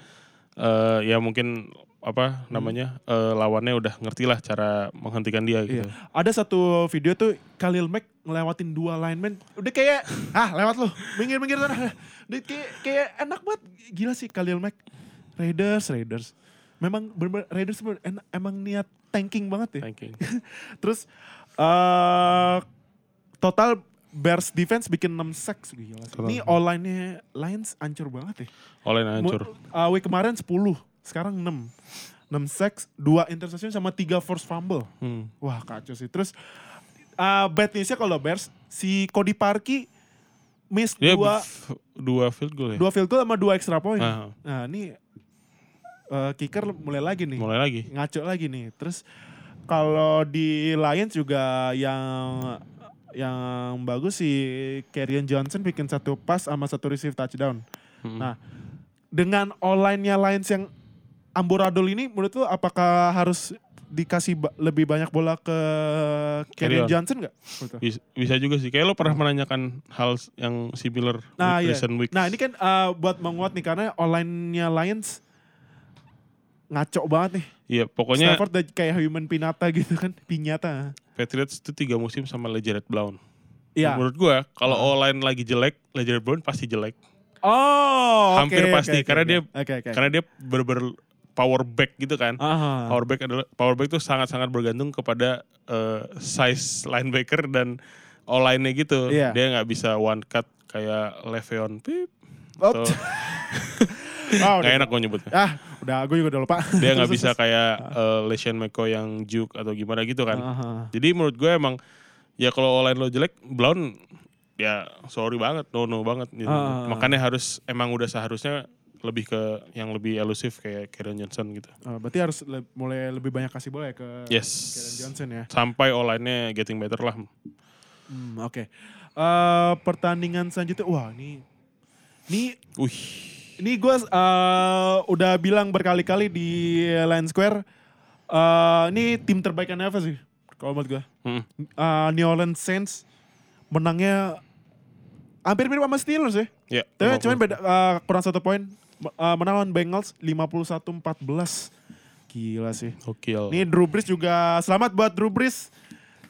eh, ya mungkin apa namanya eh, lawannya udah ngerti lah cara menghentikan dia gitu. Iya. Ada satu video tuh Khalil Mack ngelewatin dua lineman. Udah kayak, *laughs* ah lewat lu. Minggir-minggir sana. Udah kayak, kayak enak banget. Gila sih Khalil Mack. Raiders, Raiders. Memang bener Raiders bener, en- emang niat tanking banget ya. Thanking. *laughs* Terus eh total Bears defense bikin 6 sacks gila sih. Ini online-nya Lions hancur banget ya. Oleh hancur. Uh, week kemarin 10, sekarang 6. 6 sacks, 2 interception sama 3 force fumble. Hmm. Wah kacau sih. Terus uh, bad newsnya kalau Bears, si Cody Parkey miss Dia dua, dua field goal ya. dua field goal sama dua extra point. Ah, Nah ini uh, kicker mulai lagi nih. mulai lagi. Ngaco lagi nih. Terus kalau di Lions juga yang yang bagus si Kerryon Johnson bikin satu pass sama satu receive touchdown. Hmm. Nah, dengan online-nya Lions yang amburadul ini menurut lu apakah harus dikasih ba- lebih banyak bola ke Kerryon. Johnson nggak? Lu? Bisa, bisa juga sih. Kayak lo pernah menanyakan hal yang similar Nah, iya. recent weeks. Nah, ini kan uh, buat menguat nih karena online-nya Lions ngaco banget nih. Iya, pokoknya Stafford kayak human pinata gitu kan, pinyata. Patriots itu tiga musim sama LeGarrette Blount. Iya. Menurut gua kalau O-line lagi jelek, LeGarrette Blount pasti jelek. Oh, Hampir oke, pasti, oke, karena oke. dia- Oke, oke. Karena dia bener-bener power back gitu kan. Aha. Power back adalah power back itu sangat-sangat bergantung kepada eh, size linebacker dan O-line-nya gitu. Iya. Dia nggak bisa one cut kayak Le'Veon Pip. Oh. Atau, *laughs* enak gue nyebutnya. Ah, udah gue juga udah lupa. Dia nggak *laughs* bisa kayak eh, LeSean McCoy yang juke atau gimana gitu kan. Aha. Jadi menurut gue emang ya kalau online lo jelek, Brown ya sorry banget, no no banget. Gitu. Makanya harus emang udah seharusnya lebih ke yang lebih elusif kayak Karen Johnson gitu. Oh, berarti harus le- mulai lebih banyak kasih bola ya ke Yes. Karen Johnson ya. Sampai online-nya getting better lah. Hmm, Oke. Eh, pertandingan selanjutnya, wah ini, ini, Wih, ini gue udah bilang berkali-kali di Line Square, eh, ini tim terbaik NFL sih, kalau menurut gue. hmm. Eh, New Orleans Saints menangnya hampir mirip sama Steelers ya. ya. Tapi cuman beda eh, kurang satu poin. Eh, menang lawan Bengals 51-14. Gila sih. Gokil. Ini Drew Brees juga selamat buat Drew Brees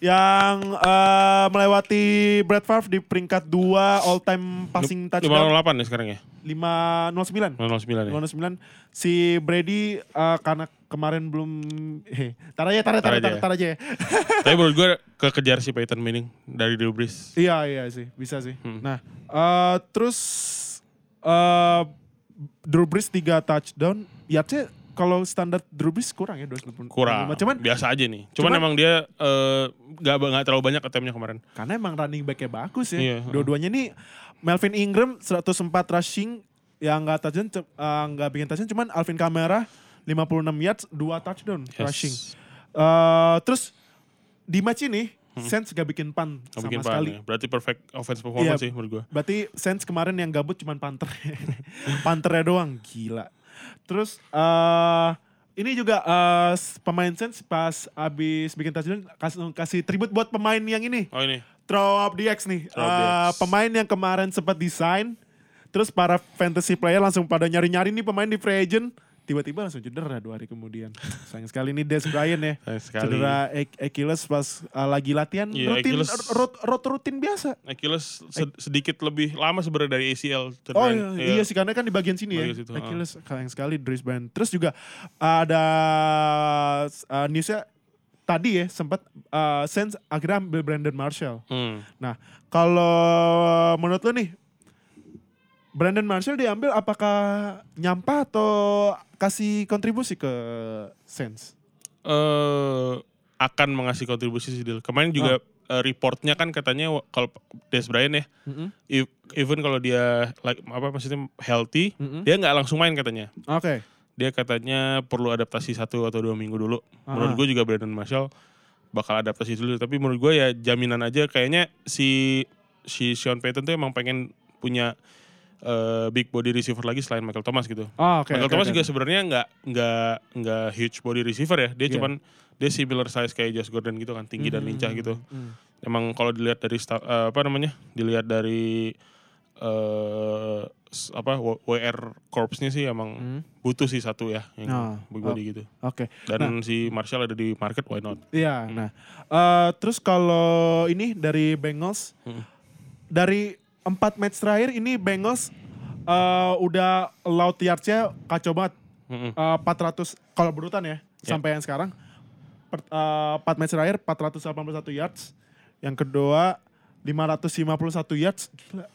yang eh, melewati Brett Favre di peringkat 2 all time passing touchdown 508 ya sekarang ya? 509. 509 ya? 509 si Brady eh, karena kemarin belum eh tar aja tar aja tar, Tar aja tar, ya. tar aja ya. *laughs* Tapi menurut gue kekejar si Peyton Manning dari Drew Brees. Iya iya sih, bisa sih. Hmm. Nah, eh, terus eh Drew Brees 3 touchdown, yardnya kalau standar Drew Brees kurang ya 295. Kurang. Cuman biasa aja nih. Cuman, cuman- emang dia eh, nggak nggak terlalu banyak attemptnya kemarin. karena emang running back-nya bagus ya. Iya, Dua-duanya nih Melvin Ingram 104 rushing yang enggak touchdown eh, nggak bikin touchdown cuman Alvin Kamara 56 yards, 2 touchdown Yes. rushing. Eh, terus di match ini Saints gak bikin pan Nggak sama bikin pan sekali. ya. Berarti perfect offense performance Iya. sih menurut gue. Berarti Saints kemarin yang gabut cuman Panther. *laughs* Panthernya doang, gila. Terus eh ini juga eh, pemain Saints pas abis bikin touchdown kasih, kasih tribut buat pemain yang ini. Oh ini. Throw up DX nih. Throw up Eh, DX. pemain yang kemarin sempat desain. Terus para fantasy player langsung pada nyari-nyari nih pemain di free agent. Tiba-tiba langsung cedera dua hari kemudian. Sayang sekali nih Des Bryant ya. Sayang sekali. Cedera Ach- Achilles pas eh, lagi latihan. Iya, rutin, Achilles. rot, rot rutin biasa. Achilles sed- sedikit lebih lama sebenarnya dari ACL. Oh cederanya. iya, iya sih karena kan di bagian sini ya. Bagian situ, Achilles sayang sekali Dries Bryant. Terus juga ada uh, newsnya tadi ya sempat uh, Saints akhirnya ambil Brandon Marshall. Hmm. Nah, kalau menurut lo nih, Brandon Marshall diambil apakah nyampah atau kasih kontribusi ke Saints? eh akan mengasih kontribusi sih Dil. Kemarin juga eh, reportnya kan katanya kalau Des Bryant ya, e- even kalau dia like, apa maksudnya healthy, Mm-mm. dia nggak langsung main katanya. Oke. Dia katanya perlu adaptasi satu atau dua minggu dulu. Menurut Ah. gue juga Brandon Marshall bakal adaptasi dulu. Tapi menurut gue ya jaminan aja kayaknya si si Sean Payton tuh emang pengen punya eh, big body receiver lagi selain Michael Thomas gitu. Oh, oke. Michael oke, Thomas oke. juga sebenarnya nggak nggak nggak huge body receiver ya. Dia Iya. cuman dia similar size kayak Josh Gordon gitu kan, tinggi dan Hmm, lincah gitu. hmm. Emang kalau dilihat dari eh, apa namanya? Dilihat dari eh s- apa WR Corps-nya sih emang Hmm. butuh sih satu ya yang Oh, big body gitu. Oke. Dan si Marshall ada di market why not? Iya, nah. eh, terus kalau ini dari Bengals, Hmm. dari empat match terakhir ini Bengals eh, udah allowed yards-nya kacau banget. Mm-mm. Eh, 400 kalau berurutan ya, Ya. sampai yang sekarang. Per, eh, empat match terakhir 481 yards. Yang kedua 551 yards.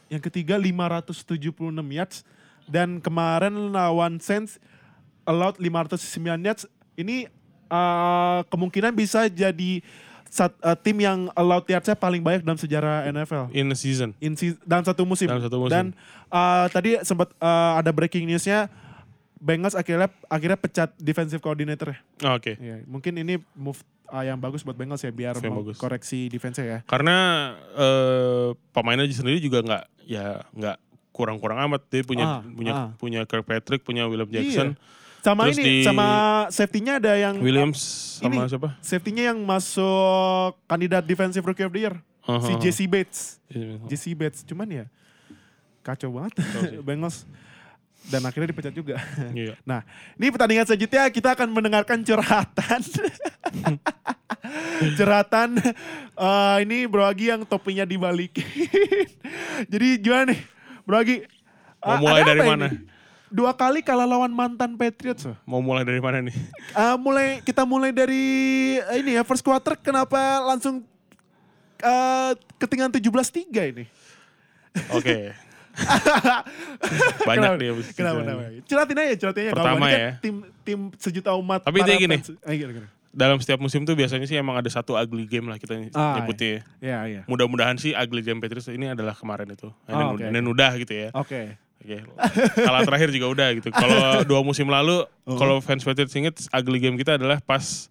Yang ketiga 576 yards. Dan kemarin lawan Saints allowed 509 yards. Ini eh, kemungkinan bisa jadi sat, eh, tim yang allowed yards-nya paling banyak dalam sejarah NFL. In a season. In se- dalam satu musim. Dalam satu musim. Dan eh, tadi sempat eh, ada breaking newsnya Bengals akhirnya akhirnya pecat defensive coordinator ya. Oh, Oke. Iya, mungkin ini move uh, yang bagus buat Bengals ya biar mau bagus. koreksi defense ya. Karena eh pemainnya sendiri juga nggak ya nggak kurang-kurang amat dia punya Ah, punya ah. punya Kirkpatrick punya William Jackson Sama Terus ini di- sama safety-nya ada yang Williams sama ini. siapa safety-nya yang masuk kandidat defensive rookie of the year. Si Uh-huh. Jesse Bates. Jesse Bates cuman ya kacau banget sih. *laughs* Bengals dan akhirnya dipecat juga. Iya. *laughs* Nah, ini pertandingan selanjutnya kita akan mendengarkan curhatan. curhatan *laughs* eh, ini Bro Agi yang topinya dibalikin. Jadi gimana nih? Bro Agi? Mau mulai dari mana? ini? Dua kali kalah lawan mantan Patriots. Mau mulai dari mana nih? *laughs* Eh, mulai kita mulai dari eh, ini ya first quarter kenapa langsung eh, ketinggalan 17-3 ini? Oke. *laughs* Banyak kenapa, nih abis Kenapa, itu. kenapa? Curatin aja, curatin aja. Pertama ini kan ya. Tim, tim sejuta umat. Tapi para dia gini. fans. Gini, gini. Dalam setiap musim tuh biasanya sih emang ada satu ugly game lah kita Ah, nyebutnya. Iya, iya. Mudah-mudahan sih ugly game Patriots ini adalah kemarin itu. Oh, Dan, oke, dan udah gitu ya. Oke. Oke. Kalah terakhir juga udah gitu. Kalau *laughs* dua musim lalu, Oh. kalau fans Patriots inget ugly game kita adalah pas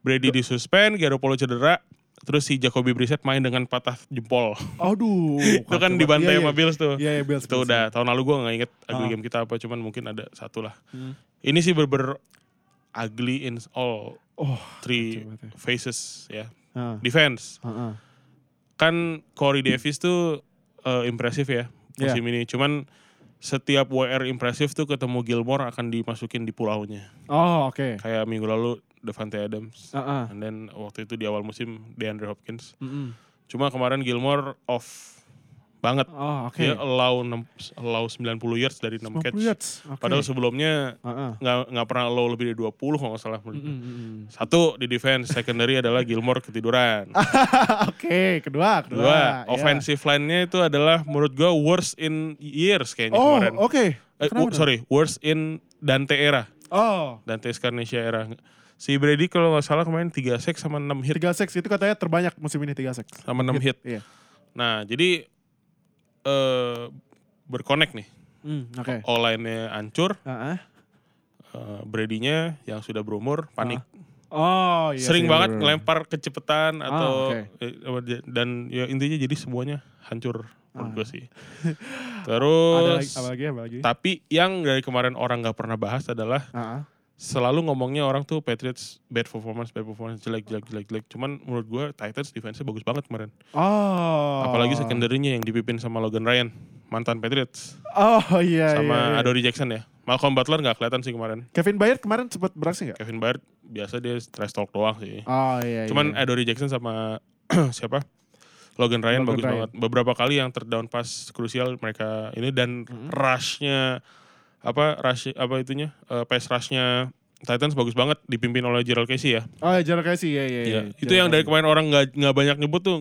Brady disuspend, Garoppolo cedera, terus si Jacoby Brissett main dengan patah jempol. Aduh. *laughs* itu kan dibantai banget. sama Iya, Bills tuh. Iya, iya, Bills. Itu Bills. udah tahun lalu gue nggak inget ugly Ah. game kita apa, cuman mungkin ada satu lah. Hmm. Ini sih berber ugly in all Oh. three banget ya. phases ya. Ah, Defense ah, ah. kan Corey Davis tuh eh, impresif ya Iya. musim ini. Cuman setiap WR impresif tuh ketemu Gilmore akan dimasukin di pulaunya. Oh, oke. Kayak minggu lalu Devante Adams. Ah, ah. And then waktu itu di awal musim DeAndre Hopkins. Mm-mm. Cuma kemarin Gilmore off banget. Oh, oke. Dia allow, 6, allow 90 yards dari 6 90 catch. yards. Oke. Padahal sebelumnya Ah, ah. nggak nggak pernah allow lebih dari 20 kalau nggak salah. Mm-mm, mm-mm. Satu di defense, secondary adalah Gilmore ketiduran. *laughs* Oke, kedua, kedua. Dua, ya. offensive line-nya itu adalah menurut gua worst in years kayaknya Oh, kemarin. oke. Eh, Kenapa wo- tuh? sorry, worst in Dante era. Oh, Dante Scarnecchia era. Si Brady kalau nggak salah kemarin 3 sack sama 6 hit. tiga seks itu katanya terbanyak musim ini tiga seks. Sama 6 hit. Iya. Nah, jadi eh berconnect nih. Hmm, oke. O-line-nya hancur, Ah, ah. eh, Brady-nya yang sudah berumur panik. Oh, iya. Sering sih, banget bener. ngelempar kecepatan Ah, atau oke. eh, dia- dan ya intinya jadi semuanya hancur menurut Ah. gue sih. *laughs* Ada lagi, Terus apa lagi, apa lagi? tapi yang dari kemarin orang nggak pernah bahas adalah Ah, ah. Selalu ngomongnya orang tuh Patriots bad performance, bad performance, jelek, jelek, jelek, jelek. Cuman menurut gue Titans defense-nya bagus banget kemarin. Oh. Apalagi secondary-nya yang dipimpin sama Logan Ryan, mantan Patriots. Oh iya sama iya, iya. Adoree Jackson ya. Malcolm Butler nggak kelihatan sih kemarin. Kevin Bayard kemarin sempat beraksi nggak? Kevin Byard biasa dia trash talk doang sih. Oh iya. Cuman iya. Adoree Jackson sama *clears throat* siapa? Logan Ryan Logan bagus Ryan. banget. Beberapa kali yang terdown pas krusial mereka ini dan Mm-hmm. rushnya apa rush apa itunya eh, pass rushnya Titans bagus banget dipimpin oleh Gerald Casey ya. Oh ya Jarak Casey ya ya. Iya. Itu yang dari kemarin orang nggak nggak banyak nyebut tuh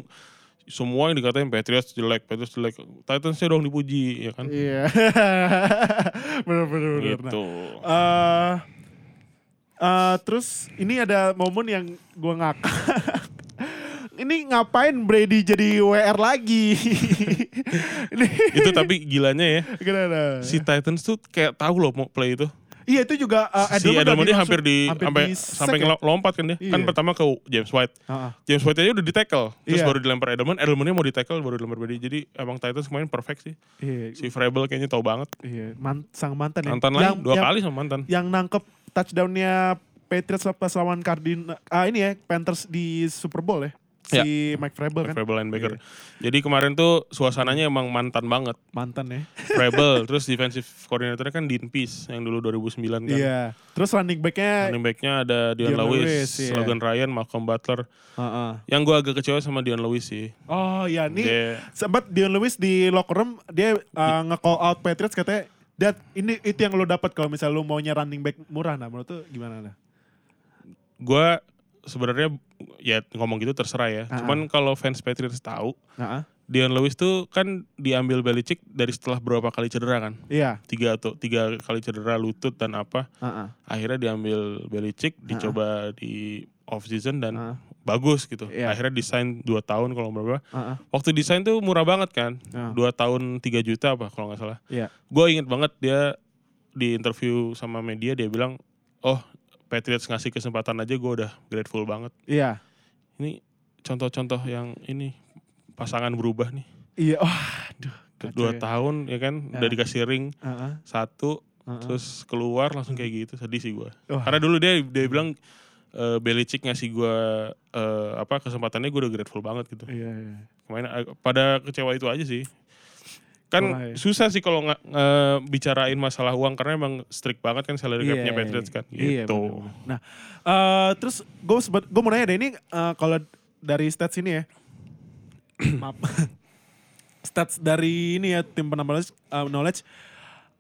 semua yang dikatain Patriots jelek, Patriots jelek. Titansnya dong dipuji ya kan. Iya. *laughs* bener bener. Nah, Gitu. eh, eh, terus ini ada momen yang gua ngakak. *laughs* ini ngapain Brady jadi WR lagi? *laughs* itu tapi gilanya ya. gimana? Si Titans tuh kayak tahu loh mau play itu. Iya itu juga uh, si Edelman dia hampir di sampai di sampai ya? lompat kan dia. Kan Iya. pertama ke James White. Ah. James White aja udah di tackle, terus Iya. baru dilempar Edelman. Edelmannya mau di tackle baru dilempar Brady. Jadi emang Titans kemarin perfect sih. Iya, Si Vrabel kayaknya tahu banget. iya. Man- sang mantan ya. Mantan yang, dua yang, kali sama mantan. Yang nangkep touchdownnya Patriots pas lawan Cardinals. Ah ini ya Panthers di Super Bowl ya. Si Mike Vrabel kan. Vrabel linebacker. Jadi kemarin tuh suasananya emang mantan banget. Mantan ya. Vrabel, *laughs* terus defensive coordinatornya kan Dean Pease yang dulu 2009 kan. Iya. Terus running back-nya Running back-nya ada Dion, Dion Lewis, Lewis, iya. Logan Ryan, Malcolm Butler. Heeh. Yang gue agak kecewa sama Dion Lewis sih. Oh ya nih Dia- sempat Dion Lewis di locker room dia uh, nge-call out Patriots katanya Dad, ini itu yang lo dapat kalau misalnya lo maunya running back murah nah menurut tuh gimana nah? gue sebenarnya ya ngomong gitu terserah ya. Ah. Cuman kalau fans Patriots tahu, Heeh. Dion Lewis tuh kan diambil Belichick dari setelah berapa kali cedera kan? Iya. Tiga atau tiga kali cedera lutut dan apa. Heeh. Akhirnya diambil Belichick, dicoba di off season dan Heeh. bagus gitu. Iya. Akhirnya desain 2 tahun kalau berapa. Heeh. Waktu desain tuh murah banget kan. Ah. Dua tahun 3 juta apa kalau nggak salah. Iya. Gue inget banget dia di interview sama media dia bilang, oh Patriots ngasih kesempatan aja gue udah grateful banget. Iya. Ini contoh-contoh yang ini pasangan berubah nih. Iya. Oh, aduh. Dua ya. tahun ya kan, Ya. udah dikasih ring Heeh. satu, Heeh. terus keluar langsung kayak gitu. Sedih sih gue. Wah. Karena dulu dia dia bilang eh, Belichick ngasih gue eh, apa kesempatannya gue udah grateful banget gitu. Iya, iya. Kemarin ag- pada kecewa itu aja sih. Kan Parah ya. susah sih kalau nggak nge- bicarain masalah uang karena emang strict banget kan salary Iya, cap-nya Patriots kan. Iya, Gitu. bener-bener. Nah, eh, terus gue sebet, gue mau nanya deh ini eh, kalau dari stats ini ya, *clears throat* maaf, *laughs* stats dari ini ya tim penambah knowledge,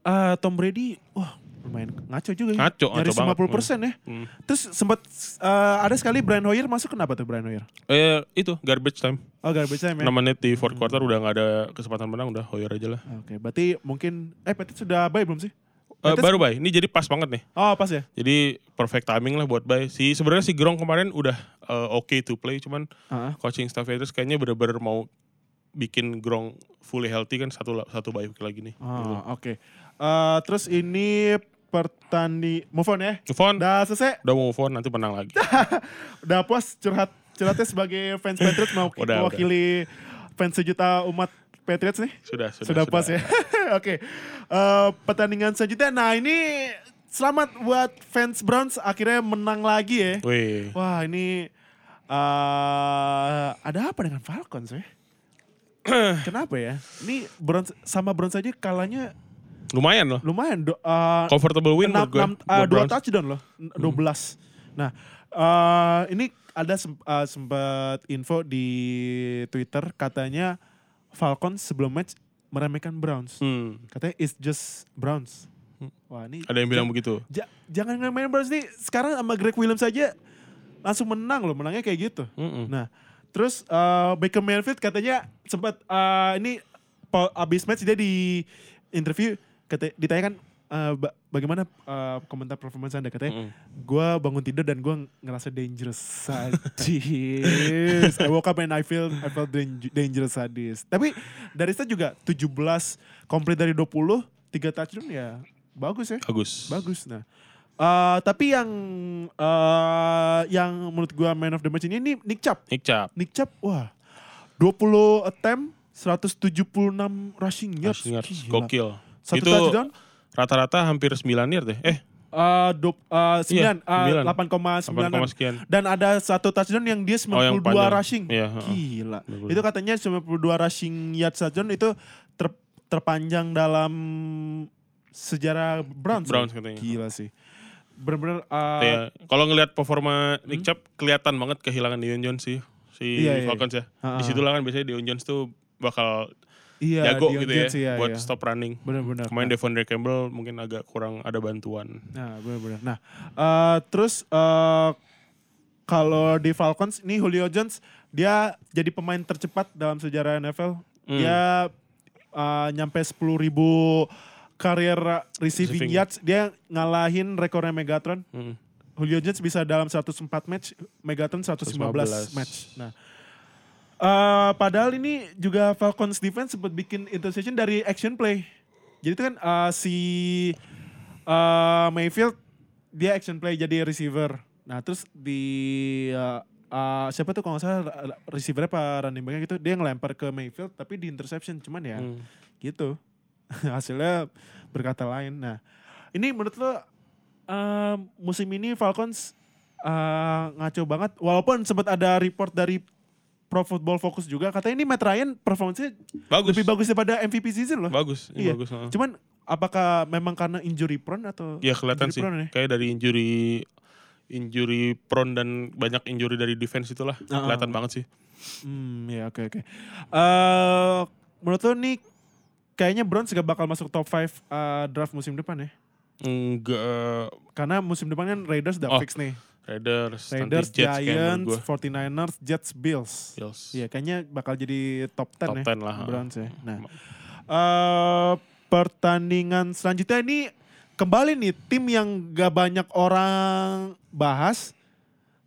eh, Tom Brady, wah lumayan ngaco juga ya. Ngaco, ngaco Nyaris banget. 50 persen ya. Hmm. Terus sempat eh, ada sekali Brian Hoyer masuk kenapa tuh Brian Hoyer? Eh itu garbage time. Oh garbage time ya. 6 menit di fourth quarter udah nggak ada kesempatan menang udah Hoyer aja lah. Oke, berarti mungkin eh Patriots sudah bye belum sih? Patriots- baru bay, ini jadi pas banget nih. Oh pas ya. Jadi perfect timing lah buat bay. Si sebenarnya si Gronk kemarin udah eh, oke to play, cuman Heeh. coaching staff Patriots kayaknya bener-bener mau bikin Gronk fully healthy kan satu satu bye lagi nih. Oh, oke. Eh, terus ini pertandi move on ya. Move on, Udah selesai. udah move on nanti menang lagi. *laughs* Udah puas curhat curhatnya sebagai fans Patriots mau *laughs* Udah, mewakili fans sejuta umat Patriots nih. Sudah, sudah, Sudah, puas ya. *laughs* Oke. Eh, pertandingan selanjutnya. Nah, ini selamat buat fans Browns akhirnya menang lagi ya. Wih, Wah, ini eh ada apa dengan Falcons ya? *clears throat* Kenapa ya? Ini Browns sama Browns aja kalahnya lumayan loh. lumayan do, eh, Comfortable win enam, menurut gue. buat dua touchdown loh, N- 12. Nah, eh, ini ada sem- eh, sempat info di Twitter katanya Falcons sebelum match meremehkan Browns. Hmm, Katanya it's just Browns. Hmm. Wah, ini ada yang bilang begitu. ja- jangan ngeremehin Browns nih. Sekarang sama Greg Williams saja langsung menang loh, menangnya kayak gitu. Mm-mm. Nah, terus uh, Baker Mayfield katanya sempat uh, ini abis match dia di interview kata ditanyakan uh, ba- bagaimana uh, komentar performance anda katanya Mm-mm. gue bangun tidur dan gue ngerasa dangerous sadis I woke up and I feel I felt dang- dangerous sadis tapi dari stat juga 17 komplit dari 20 tiga touchdown ya bagus ya Bagus. bagus nah Uh, tapi yang uh, yang menurut gua man of the match ini, ini Nick Chubb. Nick Chubb. Nick Chubb, wah 20 attempt, 176 rushing yards. Rushing yards. Gokil. Satu Itu touchdown, rata-rata hampir 9 yard deh. Eh, uh, do, uh, 9, Iya, uh, 9. 8, 8,9. sekian. Dan ada satu touchdown yang dia 92 Oh, yang panjang. rushing. Iya. Gila. 92. Itu katanya 92 rushing yards touchdown itu ter- terpanjang dalam sejarah Browns. ya? Browns katanya. Gila sih. Bener-bener uh, Ya, kalau ngelihat performa Nick Chubb kelihatan banget kehilangan Dion Jones sih si Iya, iya. Falcons ya. Ha, Di ha. situlah kan biasanya Dion Jones tuh bakal Iya, jago gitu ya iya, buat iya. stop running. Benar-benar. Kemarin Devondre Campbell mungkin agak kurang ada bantuan. Nah, benar-benar. Nah, eh, terus eh, kalau di Falcons ini Julio Jones dia jadi pemain tercepat dalam sejarah NFL. Hmm. Dia eh, nyampe 10.000 ribu career receiving, Receiving. yards. Dia ngalahin rekornya Megatron. Hmm. Julio Jones bisa dalam 104 match, Megatron 115, 115. match. Nah, eh, padahal ini juga Falcons defense sempat bikin interception dari action play. Jadi itu kan eh, si eh, Mayfield dia action play jadi receiver. Nah terus di eh, eh, siapa tuh kalau nggak salah receivernya apa running backnya gitu dia ngelempar ke Mayfield tapi di interception cuman ya Hmm. gitu *laughs* hasilnya berkata lain. Nah ini menurut lo eh, musim ini Falcons eh, ngaco banget walaupun sempat ada report dari Pro Football Focus juga katanya ini Matt Ryan performanya Bagus. lebih bagus daripada MVP season loh. Bagus, ini Iya. bagus. heeh. Cuman apakah memang karena injury prone atau Ya kelihatan sih. prone ya? Kayak dari injury injury prone dan banyak injury dari defense itulah Ah, kelihatan ah. banget sih. Hmm, ya oke oke. Eh, menurut lo nih kayaknya Browns gak bakal masuk top 5 eh, draft musim depan ya? Enggak Karena musim depan kan Raiders udah Oh, fix nih. Raiders, Raiders, Jets Giants, menurut gua. 49ers, Jets, Bills. Bills. Iya, kayaknya bakal jadi top 10 Top ya. 10 lah. Browns ya. Nah, eh pertandingan selanjutnya ini kembali nih tim yang gak banyak orang bahas,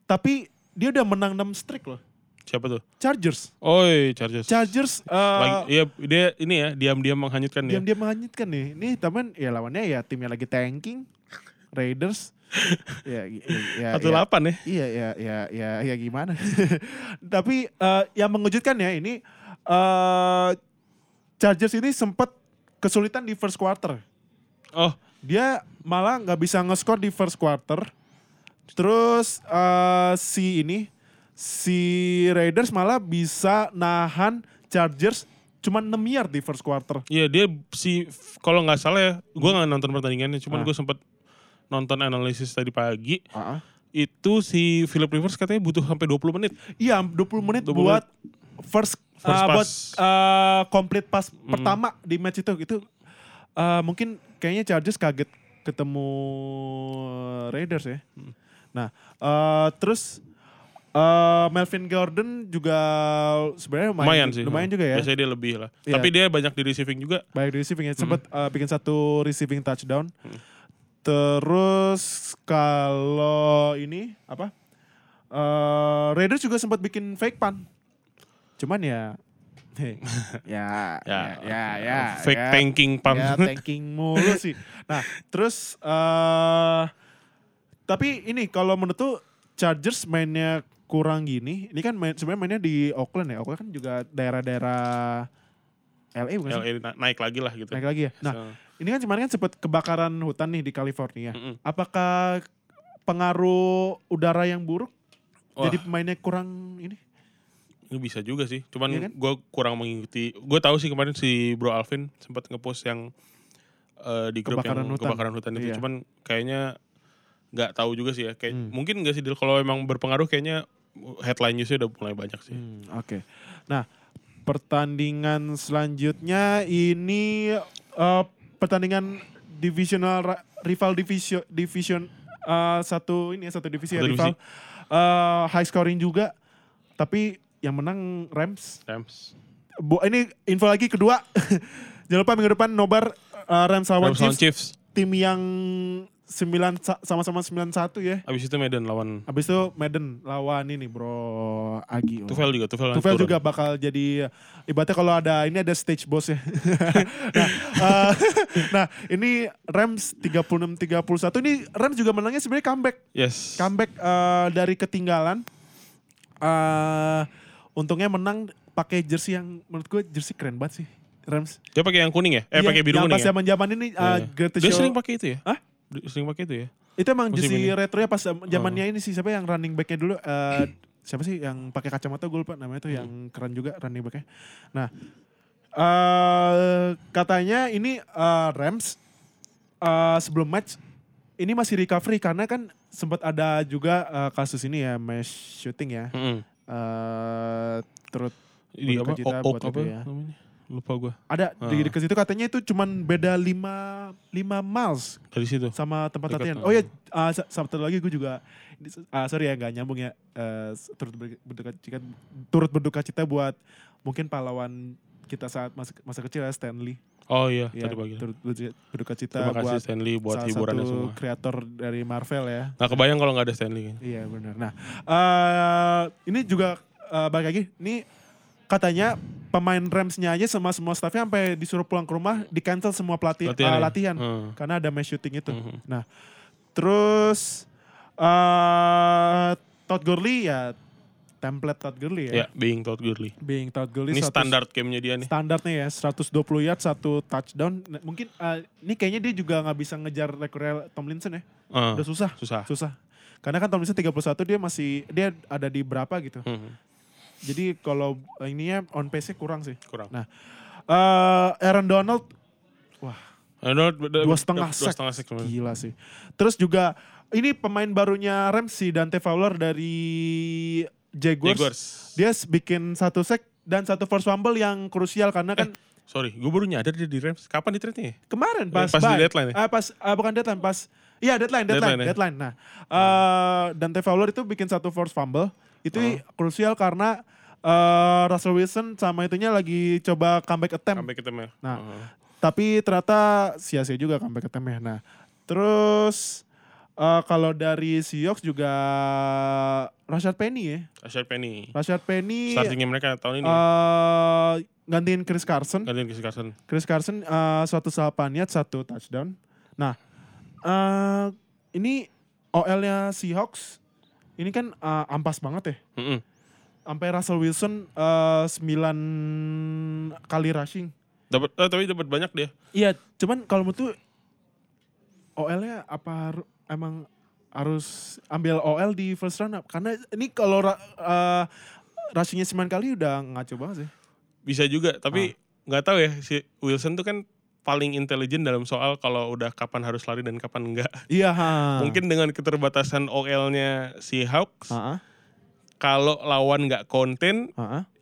tapi dia udah menang 6 streak loh. Siapa tuh? Chargers. Oi, Chargers. Chargers eh, Lagi, iya dia ini ya diam-diam menghanyutkan dia. diam-diam menghanyutkan nih. Nih teman ya lawannya ya timnya lagi tanking, Raiders. Ya, ya, ya, ya, delapan ya. Iya ya ya ya ya gimana. *laughs* Tapi eh, yang mengejutkan ya ini eh Chargers ini sempat kesulitan di first quarter. Oh, Dia malah nggak bisa nge-score di first quarter. Terus eh, si ini si Raiders malah bisa nahan Chargers cuma 6 yard di first quarter. iya dia si kalau nggak salah ya, gue nggak nonton pertandingannya, cuman Ah. gue sempet nonton analisis tadi pagi. Ah. Itu si Philip Rivers katanya butuh sampai 20 menit. Iya, 20 menit 20 buat first, First uh, buat pass. uh, complete pass pertama di match itu gitu. Uh, mungkin kayaknya Chargers kaget ketemu Raiders ya. Nah, uh, terus uh, Melvin Gordon juga sebenarnya lumayan, Lumayan sih. lumayan juga ya. Biasanya dia lebih lah. Iya. Tapi dia banyak di receiving juga. Baik di receiving ya. Sempat uh, bikin satu receiving touchdown. Terus kalau ini apa? Uh, Raiders juga sempat bikin fake punt. Cuman ya hei, *laughs* ya, ya, ya, ya, fake ya, tanking punt. Ya tanking mulu sih. Nah, terus eh tapi ini kalau menurut tuh Chargers mainnya kurang gini. Ini kan main, sebenarnya mainnya di Oakland ya. Oakland kan juga daerah-daerah LA bukan sih? LA na- naik lagi lah gitu. Naik lagi ya. Nah, So, ini kan kemarin kan sempat kebakaran hutan nih di California. Mm-mm. Apakah pengaruh udara yang buruk Wah. jadi pemainnya kurang ini? ini bisa juga sih. Cuman Iya kan? gue kurang mengikuti. Gue tahu sih kemarin si Bro Alvin sempat ngepost yang eh, di grup Kebakaran yang hutan. kebakaran hutan itu. Iya. Cuman kayaknya nggak tahu juga sih ya. Kayak Hmm. mungkin nggak sih kalau emang berpengaruh kayaknya headline newsnya udah mulai banyak sih. Hmm, Oke. Nah, pertandingan selanjutnya ini eh, pertandingan divisional rival division division eh, satu ini ya, satu divisi ya Satu rival Eh, high scoring juga. Tapi yang menang Rams. Rams. Bu, ini info lagi kedua. *laughs* Jangan lupa minggu depan nobar Rams lawan Rams lawan Chiefs. Chiefs. Tim yang 9 sa- sama-sama 91 ya. Abis itu Medan lawan Habis itu Madden lawan ini bro Agi. Oh. Tufel juga. Tufel, Tufel juga bakal jadi ibaratnya kalau ada ini ada stage boss ya. *laughs* nah, eh, nah, ini Rams 36 31 ini Rams juga menangnya sebenarnya comeback. Yes. Comeback eh, dari ketinggalan. eh untungnya menang pakai jersey yang menurut gue jersey keren banget sih. Rams. Dia pakai yang kuning ya? Eh Iya, pakai biru yang kuning pas ya? zaman-zaman ini Iya. uh, Greatest Dia Show. sering pakai itu ya? Hah? Sering pakai itu ya? Itu emang musim jersey ini. Oh. retro ya pas zamannya ini sih siapa yang running backnya dulu eh, siapa sih yang pakai kacamata gue lupa namanya tuh yang Hmm. keren juga running backnya. Nah eh katanya ini eh, Rams eh, sebelum match ini masih recovery karena kan sempat ada juga eh, kasus ini ya mass shooting ya. Mm-mm. eh terus Di apa? Oak, buat apa ya. namanya? Lupa gue Ada di Ah. dekat situ katanya itu cuman beda 5 5 miles dari situ. sama tempat Dekat, latihan. ah. Oh ya, uh, sa- satu lagi gue juga ah, sorry ya nggak nyambung ya. Eh, turut ber- berduka cita, turut berduka cita buat mungkin pahlawan kita saat masa, masa kecil ya Stanley. Oh iya, Ya, tadi pagi. turut berduka- cita Terima kasih buat Stanley buat salah hiburannya satu semua. kreator dari Marvel ya. Nggak kebayang kalau nggak ada Stanley. kan. Iya benar. Nah, eh ini juga eh, balik lagi. Ini katanya pemain Ramsnya aja sama semua staffnya sampai disuruh pulang ke rumah, di cancel semua pelatih Latihan eh, ya? latihan Hmm. karena ada match shooting itu. Mhm. Nah, terus eh Todd Gurley ya template Todd Gurley ya. Ya, being Todd Gurley. Being Todd Gurley Ini 100 standar gamenya dia nih. standarnya ya 120 yard satu touchdown. Nah, mungkin eh, ini kayaknya dia juga nggak bisa ngejar rekornya Tomlinson ya. Ah, Udah susah, susah. susah. Karena kan Tomlinson 31 dia masih dia ada di berapa gitu. Mhm. Jadi kalau ininya on pace-nya kurang sih. Kurang. Nah, eh Aaron Donald Arnold beda- dua setengah dua sack. setengah kemarin. Gila sih. Terus juga ini pemain barunya Rams si Dante Fowler dari Jaguars. Jaguars. Dia bikin satu sack dan satu force fumble yang krusial karena kan Sorry, gue baru nyadar dia di Rams. Kapan di trade-nya ya? kemarin pas, pas di deadline ya? Ah, pas ah, bukan deadline pas Iya deadline, deadline, Deadline deadline. ya? Nah, eh Dante Fowler itu bikin satu force fumble. Itu Oh. krusial karena eh, Russell Wilson sama itunya lagi coba comeback attempt. Sampai ketemu. Nah, Oh. Tapi ternyata sia-sia juga comeback attempt-nya. Nah, terus eh, kalau dari Seahawks juga Rashad Penny ya. Rashad Penny. Rashad Penny Startingnya mereka tahun ini. eh, gantiin Chris Carson. Gantiin Chris Carson. Chris Carson eh, satu salapan yard, satu touchdown. Nah, eh, ini OL-nya Seahawks ini kan eh, ampas banget ya. Mm-mm. Sampai Russell Wilson eh, 9 kali rushing. Dapat eh, tapi dapat banyak dia. Iya, cuman kalau menurut tuh OL-nya apa emang harus ambil OL di first round up? Karena ini kalau eh, rushingnya 9 kali udah ngaco banget sih. Bisa juga, tapi Ah. nggak tahu ya si Wilson tuh kan paling intelijen dalam soal kalau udah kapan harus lari dan kapan enggak. *laughs* Iya, ha. Mungkin dengan keterbatasan OL-nya si Hawks, kalau lawan nggak konten,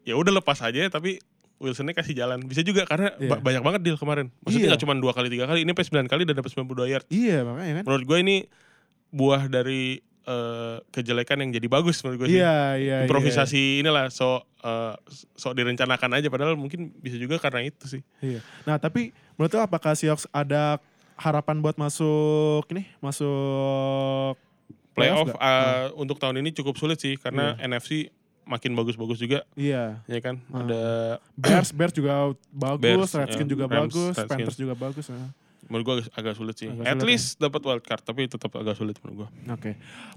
ya udah lepas aja tapi Wilsonnya kasih jalan. Bisa juga karena ba- banyak banget deal kemarin. Maksudnya Iya. nggak cuma dua kali tiga kali, ini sampai 9 kali dan dapat 92 yard. Iya, makanya kan. Menurut gue ini buah dari eh, kejelekan yang jadi bagus menurut gue sih. Iya, iya, iya. Improvisasi inilah so eh, so direncanakan aja padahal mungkin bisa juga karena itu sih. Iya. Nah, tapi menurut lu apakah Seahawks ada harapan buat masuk ini, masuk Playoff nggak? eh, untuk tahun ini cukup sulit sih karena NFC makin bagus-bagus juga Iya. ya kan. Hmm. Ada Bears, Bears juga bagus, Bears, Redskins ya. juga Rams, bagus, Redskins. Panthers juga bagus. ya. menurut gue agak, agak sulit sih. Agak At sulit, least dapat wild card tapi tetap agak sulit menurut gue. Oke.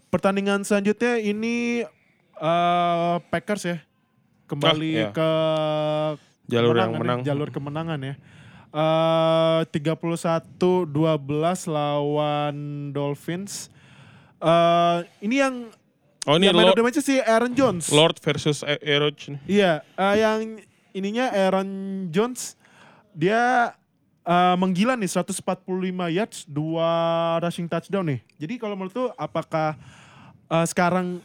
Pertandingan selanjutnya ini eh, Packers ya. Kembali Ah, iya. ke Jalur yang ya, menang. jalur kemenangan ya. Eh 31-12 lawan Dolphins. Eh ini yang Oh ini yang of Lord, the si Aaron Jones. Lord versus A- Aeroch nih. Iya, eh, yang ininya Aaron Jones dia eh, menggila nih 145 yards, dua rushing touchdown nih. Jadi kalau menurut tuh apakah eh, sekarang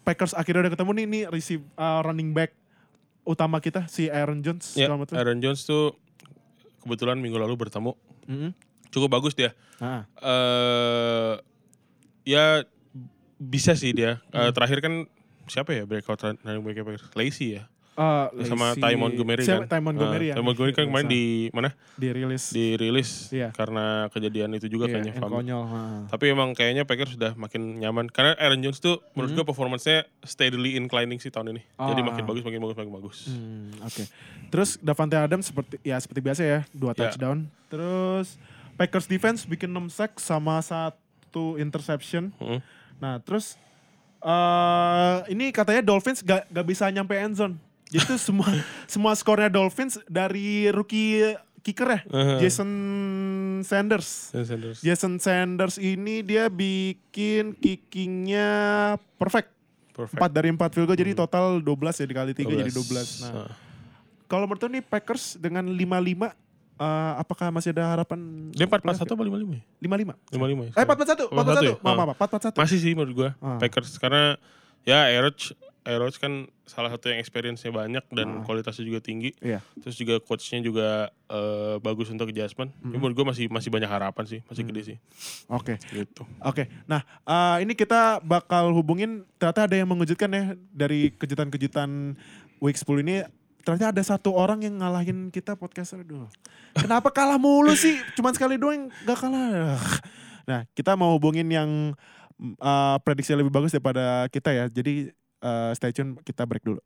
Packers akhirnya udah ketemu nih ini receive eh, running back utama kita si Aaron Jones Ya, kalau menurut lu? Aaron Jones tuh kebetulan minggu lalu bertemu. Mhm. Cukup bagus dia. Ah, eh ya bisa sih dia. Eh, terakhir kan siapa ya breakout running back? Lacy ya. Eh, Sama si- Ty Montgomery kan. Ty Montgomery Eh, ya. Ty Montgomery kan kemarin di mana? dirilis. Dirilis Iya. karena kejadian itu juga Iya, kayaknya. konyol. ah. Tapi emang kayaknya Packers sudah makin nyaman karena Aaron Jones tuh menurut Hmm. gue performance-nya steadily inclining sih tahun ini. Jadi Ah. makin bagus, makin bagus, makin bagus. Hmm, Oke. Terus Davante Adams seperti ya seperti biasa ya, dua Ya. touchdown. Terus Packers defense bikin 6 sack sama satu interception. Hmm. Nah, terus eh ini katanya Dolphins gak, gak bisa nyampe end zone. Jadi tuh semua semua skornya Dolphins dari rookie kicker ya, Uh-huh. Jason Sanders. Dan Sanders. Jason Sanders ini dia bikin kickingnya perfect. Perfect. 4 dari 4 field goal jadi total 12 ya dikali 3 jadi 12. Nah, Ah. kalau menurut nih Packers dengan 55 eh, apakah masih ada harapan Dia 4-4-1 apa 5-5 ya? 55? 5-5 ya? Eh 441, 441 ya? 441. Maaf, maaf, 441. Masih sih menurut gua Ah. Packers karena ya Aeroch Aeroids kan salah satu yang experience-nya banyak dan Ah. kualitasnya juga tinggi. Iya. Terus juga coach-nya juga eh, bagus untuk adjustment. Mm-hmm. menurut gue masih masih banyak harapan sih, masih Mm. gede sih. Oke. Gitu. Oke, nah eh, ini kita bakal hubungin ternyata ada yang mengejutkan ya dari kejutan-kejutan week 10 ini ternyata ada satu orang yang ngalahin kita podcaster aduh. Kenapa kalah mulu sih? Cuman sekali doang gak kalah. Nah, kita mau hubungin yang mm, eh, prediksi lebih bagus daripada kita ya. Jadi eh, stay tune kita break dulu.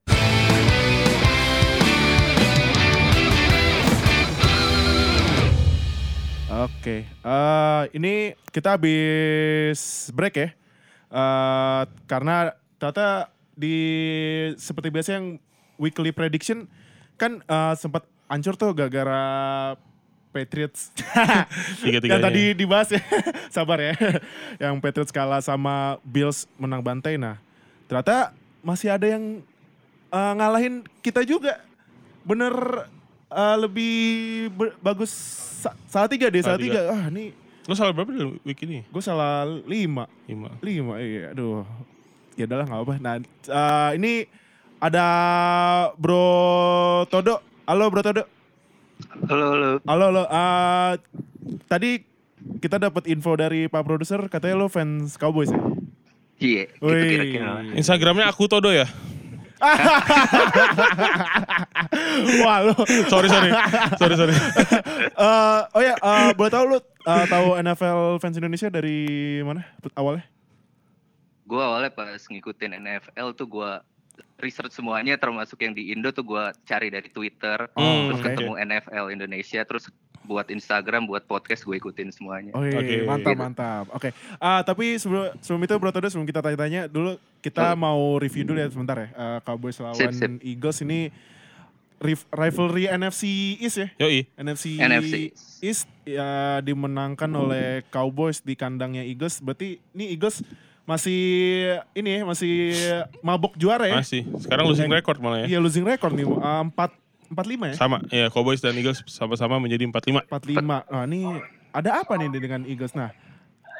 Oke, eh, ini kita habis break ya, Eh, karena ternyata di seperti biasa yang weekly prediction kan eh, sempat hancur tuh gara-gara Patriots *laughs* Tiga-tiganya. yang tadi dibahas ya, *laughs* sabar ya, yang Patriots kalah sama Bills menang bantai. Nah, ternyata masih ada yang eh, ngalahin kita juga, bener eh, lebih ber- bagus sa- salah tiga deh, salah, Salah tiga. Ah, ini Lo salah berapa di week ini? gue salah lima. Lima. Lima, iya. Aduh. Ya udahlah nggak apa. Nah, eh, ini ada Bro Todo. Halo Bro Todo. Halo, halo. Halo, halo. Eh, tadi kita dapat info dari Pak Produser katanya lo fans Cowboys ya? Iya, gitu kira-kira. Instagramnya aku Todo ya? *laughs* Wah lo. Sorry sorry. sorry sorry. *laughs* Eh, oh ya, eh, boleh tahu lo eh, tahu NFL fans Indonesia dari mana awalnya? Gue awalnya pas ngikutin NFL tuh gue research semuanya termasuk yang di Indo tuh gue cari dari Twitter. Hmm, terus oke. ketemu NFL Indonesia, terus buat Instagram, buat podcast gue ikutin semuanya. Oh iya, Oke. mantap Gitu. mantap. Oke. Ah tapi sebelum sebelum itu Bro Todo sebelum kita tanya-tanya dulu kita Oh. mau review dulu ya sebentar ya. Eh, Cowboys lawan Sip, sip. Eagles ini riv- rivalry NFC East ya. Yoi. NFC, NFC. East ya dimenangkan oleh Cowboys di kandangnya Eagles. Berarti ini Eagles masih ini masih mabok juara ya. Masih. Sekarang losing record malah ya. Iya losing record nih. Empat empat lima ya. Sama. Ya Cowboys dan Eagles sama-sama menjadi 4-5. 45. Nah, ini ada apa nih dengan Eagles? Nah,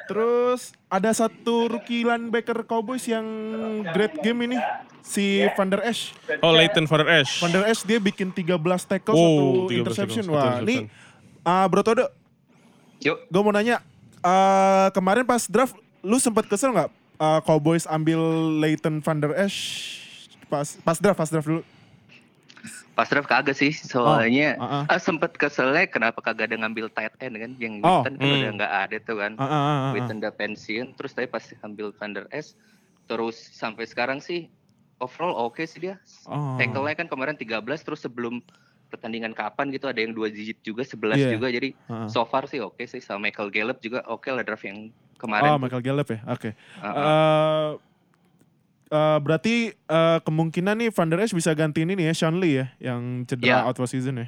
terus ada satu rookie linebacker Cowboys yang great game ini si Van Der Esch. Oh Leighton Van Der Esch. Van Der Esch dia bikin 13 tackle Wow, satu 13 interception. tackle, Wah, ini ah Bro Todo, Yuk, gue mau nanya ah, kemarin pas draft lu sempat kesel nggak ah, Cowboys ambil Leighton Van Der Esch pas pas draft pas draft dulu. pas draft kagak sih, soalnya ah, ah. ah, sempet keselnya kenapa kagak ada ngambil tight end kan, yang Oh, Witten kan hmm. udah nggak ada tuh kan. Ah, ah, ah, ah. Witten udah pensiun, terus tapi pas ambil Van Der Esch, terus sampai sekarang sih overall oke sih dia. Oh. Tackle-nya kan kemarin 13 terus sebelum pertandingan kapan gitu ada yang dua digit juga 11 Iya. juga jadi Ah, ah. so far sih oke sih sama Michael Gallup juga oke lah draft yang Oh, kemarin. Michael Gallup ya. Oke. Uh-uh. Eh, eh, berarti eh, kemungkinan nih Van Der Esch bisa gantiin ini ya Sean Lee ya yang cedera Ya. out for season ya.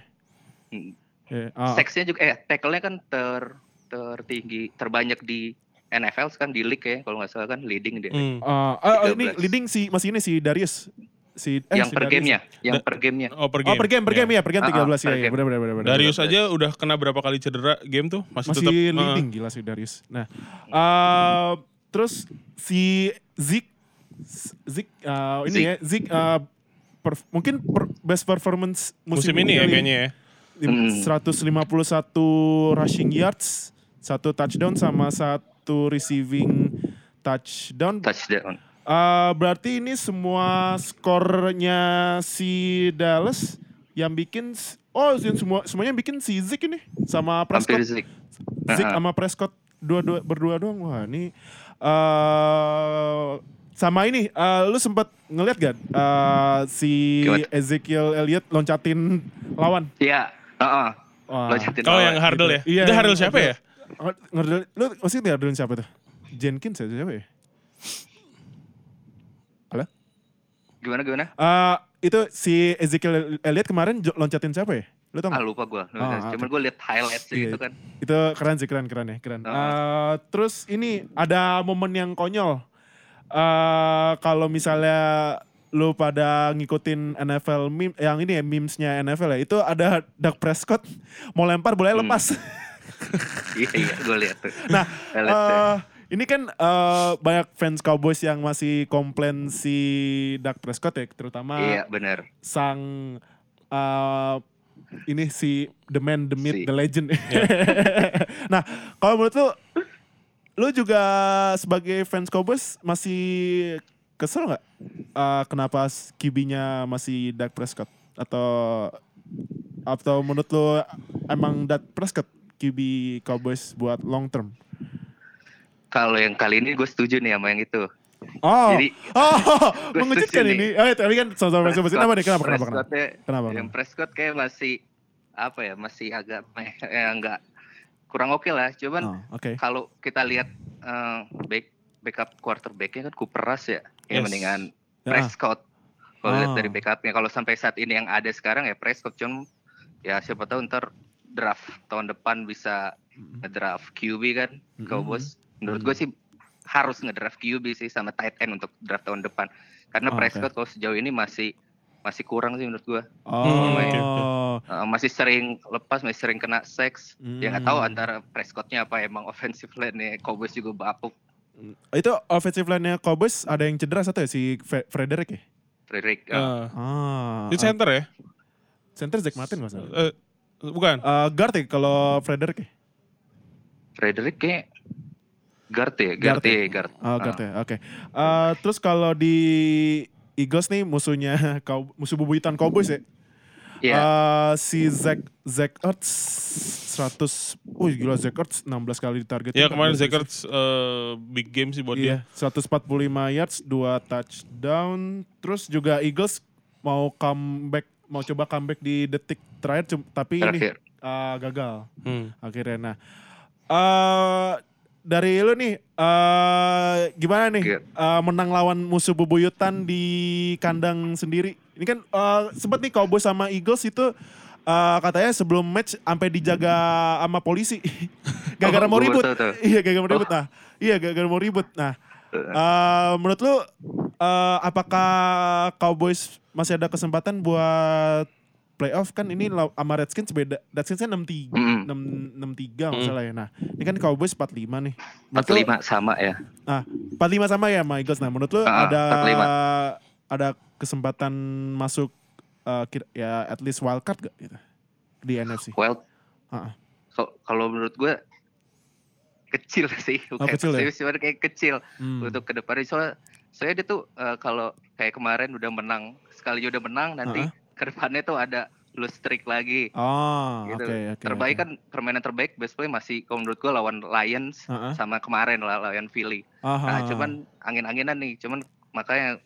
Hmm. Ya, ah, Seksnya juga eh tackle-nya kan ter tertinggi terbanyak di NFL kan di league ya kalau nggak salah kan leading dia. Hmm. ah, ah, ini 13. leading si masih ini si Darius si eh, yang si per Darius. gamenya, yang Da- per gamenya. Oh per Oh game. per game, per Ya. game ya, per game Ah, ah, 13 ya, ya, game. benar benar benar. benar. Darius aja udah kena berapa kali cedera game tuh masih, masih tetap leading gila si Darius. Nah, eh, terus si Zik Zik eh, ini Zeke. ya Zik eh, per- mungkin per- best performance musim, musim, ini ya kali kayaknya ya. Lim- Hmm. 151 rushing yards, satu touchdown sama satu receiving touchdown. Touchdown. Eh, berarti ini semua skornya si Dallas yang bikin oh yang semua semuanya yang bikin si Zeke ini sama Prescott. Zeke Uh-uh. sama Prescott dua-dua berdua doang. Wah, ini eh sama ini eh, lu sempat ngeliat gak eh, si Gimana? Ezekiel Elliott loncatin lawan? Iya, heeh. Wah. Loncatin Oh lawan. yang Hardle ya. Iya, Itu Hardle siapa ya? Ngerdel, lu masih ngerdelin siapa tuh? Jenkins ya siapa ya? Halo? Gimana gimana? Eh, itu si Ezekiel Elliott kemarin loncatin siapa ya? Lu tau Ah gak? lupa gua. Ah, Cuman gua lihat highlights Iya, gitu kan. Itu keren sih, keren, keren ya, keren. Oh. Eh, terus ini ada momen yang konyol. eh kalau misalnya lu pada ngikutin NFL meme, yang ini ya memesnya NFL ya, itu ada Dak Prescott mau lempar boleh Hmm. lepas. *laughs* iya iya gua lihat tuh. Nah, eh ini kan eh, banyak fans Cowboys yang masih komplain si Dak Prescott ya, terutama Iya benar. sang eh, ini si the man, the myth, Si. the legend. *laughs* nah, kalau menurut lu, lu juga sebagai fans Cowboys masih kesel nggak? eh, kenapa QB-nya masih Dak Prescott? Atau atau menurut lu emang Dak Prescott QB Cowboys buat long term? Kalau yang kali ini gue setuju nih sama yang itu. Oh, Jadi *laughs* oh, *laughs* mengejutkan ini. Oh, tapi kan sama-sama sama Kenapa nih? Kenapa? Kenapa? Kenapa? Kenapa? Yang? Prescott kayak masih apa ya? Masih agak meh, ya enggak kurang oke lah. Cuman Oh, oke. kalau kita lihat eh, back backup quarterbacknya kan Cooper Rush ya. Ya Yes. mendingan Ya. Prescott. Kalau lihat Ah. dari backupnya, kalau sampai saat ini yang ada sekarang ya Prescott. Cuman ya siapa tahu ntar draft tahun depan bisa ngedraft QB kan, Mm-mm. Cowboys. Menurut Mm. gue sih harus ngedraft QB sih sama tight end untuk draft tahun depan. Karena Oh. Prescott kalau sejauh ini masih masih kurang sih menurut gue. Oh, oke, Uh, masih sering lepas, masih sering kena seks. Ya nggak tahu Hmm. antara Prescottnya apa emang offensive line-nya Cowboys juga bapuk. Itu offensive line-nya Cowboys ada yang cedera satu ya si Frederick ya? Frederick uh, Ah. itu center ya? center Zach Martin nggak salah. Eh, bukan. Eh, guard ya kalau Frederick ya? Frederick kayak ya, ya? ya, guard. Oh, Ah. ya. Oke. Eh, terus kalau di Eagles nih musuhnya *laughs* kau musuh bebuyutan Cowboys ya. Iya. Eh, si Zach Zach Ertz 100 Wih gila Zach Ertz 16 kali ditargetin. Ya kemarin 14 Zekers eh, big game sih buat Iya, dia. 145 yards, 2 touchdown. Terus juga Eagles mau comeback, mau coba comeback di detik terakhir, tapi ini Terakhir. uh, gagal Hmm. akhirnya. Nah, eh dari lu nih, eh gimana nih eh, menang lawan musuh bebuyutan di kandang sendiri? Ini kan eh, sempet nih Cowboys sama Eagles itu eh, katanya sebelum match sampai dijaga sama polisi. *laughs* Gara-gara Oh, mau gua ribut. tahu tuh. Iya, gara-gara mau ribut. Nah, iya gara-gara mau ribut. Nah, eh, menurut lu eh, apakah Cowboys masih ada kesempatan buat playoff kan ini law- sama Redskins beda. Redskins kan 63, Mm. 6, 63 nggak Mm. salah ya. Nah, ini kan Cowboys 45 nih. Menurut lu- 45 sama ya. Nah, 45 sama ya sama Eagles. Nah, menurut lu Ah, ada 45. ada kesempatan masuk eh, kira- ya at least wild card gak gitu di NFC? Well, Ah, ah. so- kalau menurut gue kecil *laughs* sih, bukan kecil ya? cuman kayak kecil Hmm. untuk ke depannya. Soalnya saya dia tuh eh, kalau kayak kemarin udah menang sekali udah menang nanti Ah, ke depannya tuh ada lose streak lagi. Oh, gitu. oke oke. terbaik oke. kan permainan terbaik best play masih kalau menurut gue lawan Lions Ah, ah. sama kemarin lah lawan Philly. Ah, ah, Nah, ah. cuman angin-anginan nih, cuman makanya